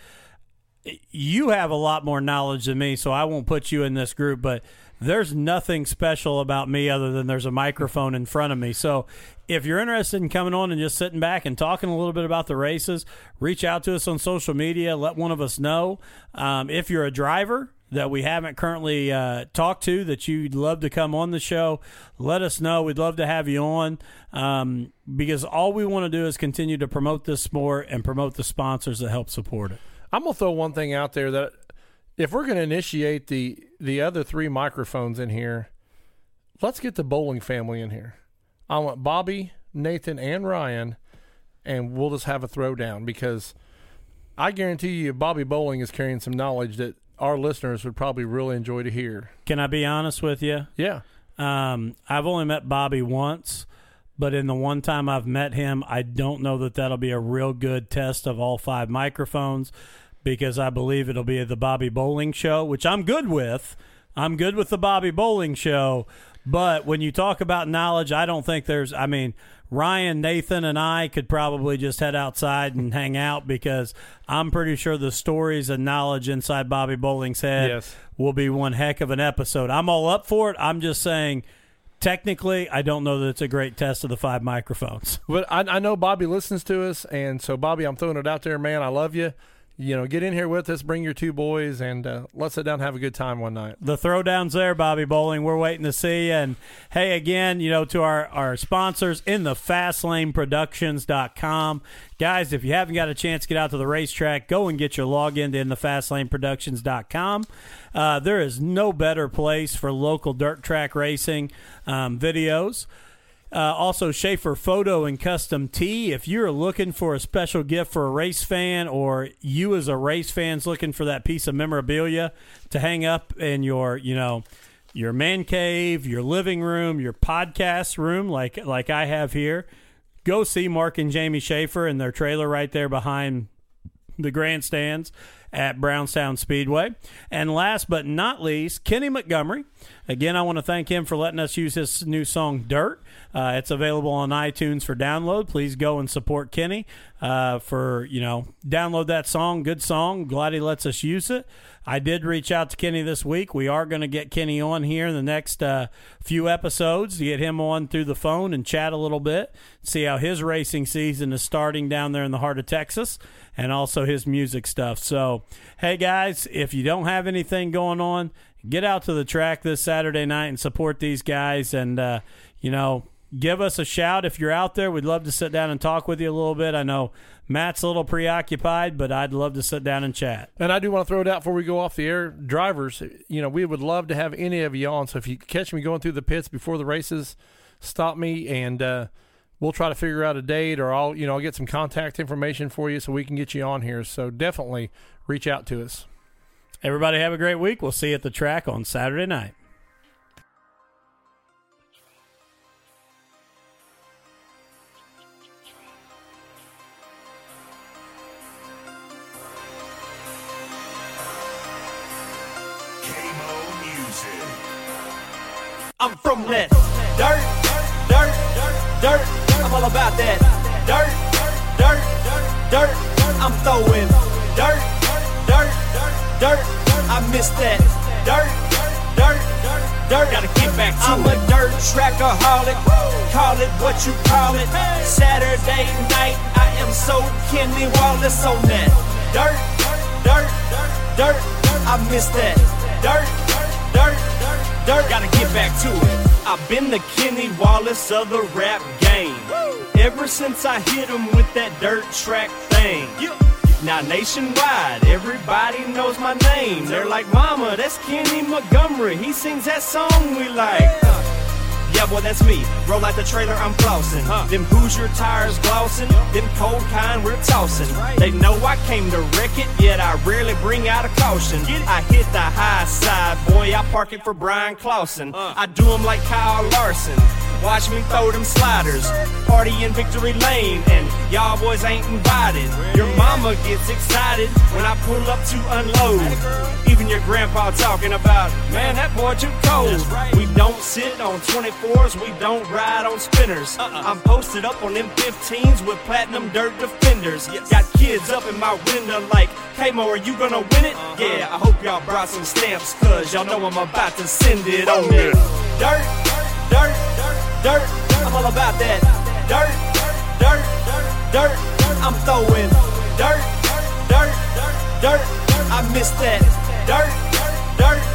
you have a lot more knowledge than me, so I won't put you in this group, but there's nothing special about me other than there's a microphone in front of me. So if you're interested in coming on and just sitting back and talking a little bit about the races, reach out to us on social media. Let one of us know. Um, if you're a driver, that we haven't currently uh, talked to that you'd love to come on the show, let us know. We'd love to have you on um, because all we want to do is continue to promote this sport and promote the sponsors that help support it. I'm gonna throw one thing out there that if we're gonna initiate the the other three microphones in here, let's get the Bowling family in here. I want Bobby, Nathan, and Ryan, and we'll just have a throwdown because I guarantee you, Bobby Bowling is carrying some knowledge that our listeners would probably really enjoy to hear. Can I be honest with you? Yeah. Um, I've only met Bobby once, but in the one time I've met him, I don't know that that'll be a real good test of all five microphones because I believe it'll be the Bobby Bowling show, which I'm good with. I'm good with the Bobby Bowling show, but when you talk about knowledge, I don't think there's. I mean, Ryan, Nathan, and I could probably just head outside and hang out because I'm pretty sure the stories and knowledge inside Bobby Bowling's head Yes. will be one heck of an episode. I'm all up for it. I'm just saying, technically, I don't know that it's a great test of the five microphones. But I, I know Bobby listens to us, and so Bobby, I'm throwing it out there, man. I love you. You know, get in here with us, bring your two boys, and uh, let's sit down and have a good time one night. the throwdowns there, Bobby Bowling. We're waiting to see. And hey, again, you know, to our, our sponsors in the fastlaneproductions.com. Guys, if you haven't got a chance to get out to the racetrack, go and get your login to in the fastlaneproductions.com. Uh, there is no better place for local dirt track racing um, videos. Uh, also, Schaefer Photo and Custom Tee. If you're looking for a special gift for a race fan, or you as a race fan's looking for that piece of memorabilia to hang up in your, you know, your man cave, your living room, your podcast room, like like I have here, go see Mark and Jamie Schaefer in their trailer right there behind the grandstands at Brownstown Speedway. And last but not least, Kenny Montgomery. Again, I want to thank him for letting us use his new song "Dirt." Uh, it's available on iTunes for download. Please go and support Kenny uh, for you know download that song. Good song. Glad he lets us use it. I did reach out to Kenny this week. We are going to get Kenny on here in the next uh, few episodes to get him on through the phone and chat a little bit, see how his racing season is starting down there in the heart of Texas, and also his music stuff. So, hey guys, if you don't have anything going on, get out to the track this Saturday night and support these guys. And, uh, you know, give us a shout if you're out there. We'd love to sit down and talk with you a little bit. I know Matt's a little preoccupied, but I'd love to sit down and chat. And I do want to throw it out before we go off the air. Drivers, you know, we would love to have any of you on. So if you catch me going through the pits before the races, stop me and uh, we'll try to figure out a date or I'll, you know, I'll get some contact information for you so we can get you on here. So definitely reach out to us. Everybody have a great week. We'll see you at the track on Saturday night. K-Mo Music. I'm from that dirt, dirt, dirt. I'm all about that dirt, dirt, dirt, dirt. I'm throwing dirt, dirt, dirt. I miss that dirt, dirt, dirt. Dirt. Gotta get back to I'm it. I'm a dirt trackaholic. Call it what you call it. Saturday night, I am so Kenny Wallace on that dirt, dirt, dirt. I miss that dirt, dirt, dirt. Gotta get back to it. I've been the Kenny Wallace of the rap game. Ever since I hit him with that dirt track thing. Now nationwide, everybody knows my name. They're like, Mama, that's Kenny Montgomery. He sings that song we like. Yeah, boy, that's me. Roll out the trailer, I'm flossing. Them Hoosier tires glossing. Them cold kind we're tossing. They know I came to wreck it, yet I rarely bring out a caution. I hit the high side, boy, I park it for Bryan Clauson. I do 'em like Kyle Larson. Watch me throw them sliders. Party in Victory Lane, and y'all boys ain't invited. Your mama gets excited when I pull up to unload. Even your grandpa talking about, man, that boy too cold. We don't sit on 24s, we don't ride on spinners. Uh-uh. I'm posted up on them 15s with platinum dirt defenders. Got kids up in my window like, hey Mo, are you gonna win it? Uh-huh. Yeah, I hope y'all brought some stamps, cause y'all know I'm about to send it on me. Dirt, dirt, dirt, I'm all about that. Dirt, dirt, dirt, dirt, I'm throwing Dirt, dirt, dirt, dirt, I miss that. Dirt, dirt, dirt,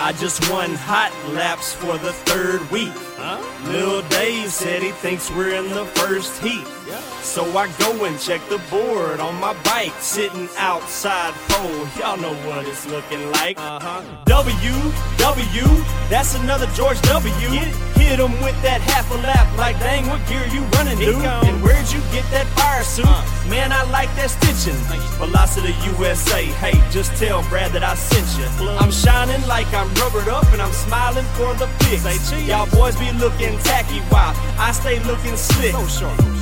I just won hot laps for the third week. Lil Dave said he thinks we're in the first heat. So I go and check the board on my bike, sitting outside pole. Y'all know what it's looking like. Uh-huh. W, W, that's another George W. Hit him with that half a lap, like dang, what gear you running, dude? And where'd you get that fire suit? Man, I like that stitching. Velocity USA, hey, just tell Brad that I sent you. I'm shining like I'm rubbered up and I'm smiling for the pics. Y'all boys be looking tacky while I stay looking slick.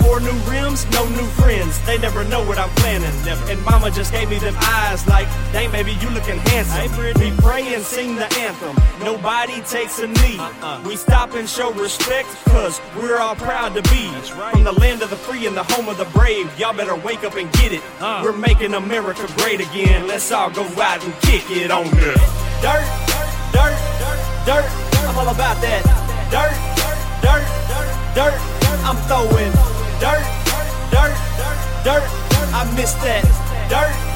Four new rims, no new friends. They never know what I'm planning. Never. And mama just gave me them eyes like, dang, baby, you looking handsome. We pray and sing the anthem. Nobody takes a knee. We stop and show respect, cause we're all proud to be right. from the land of the free and the home of the brave. Y'all better wake up and get it. Uh. We're making America great again. Let's all go out and kick it on the dirt, dirt, dirt. I'm all about that dirt, dirt, dirt. I'm throwing dirt, dirt, dirt. I miss that dirt,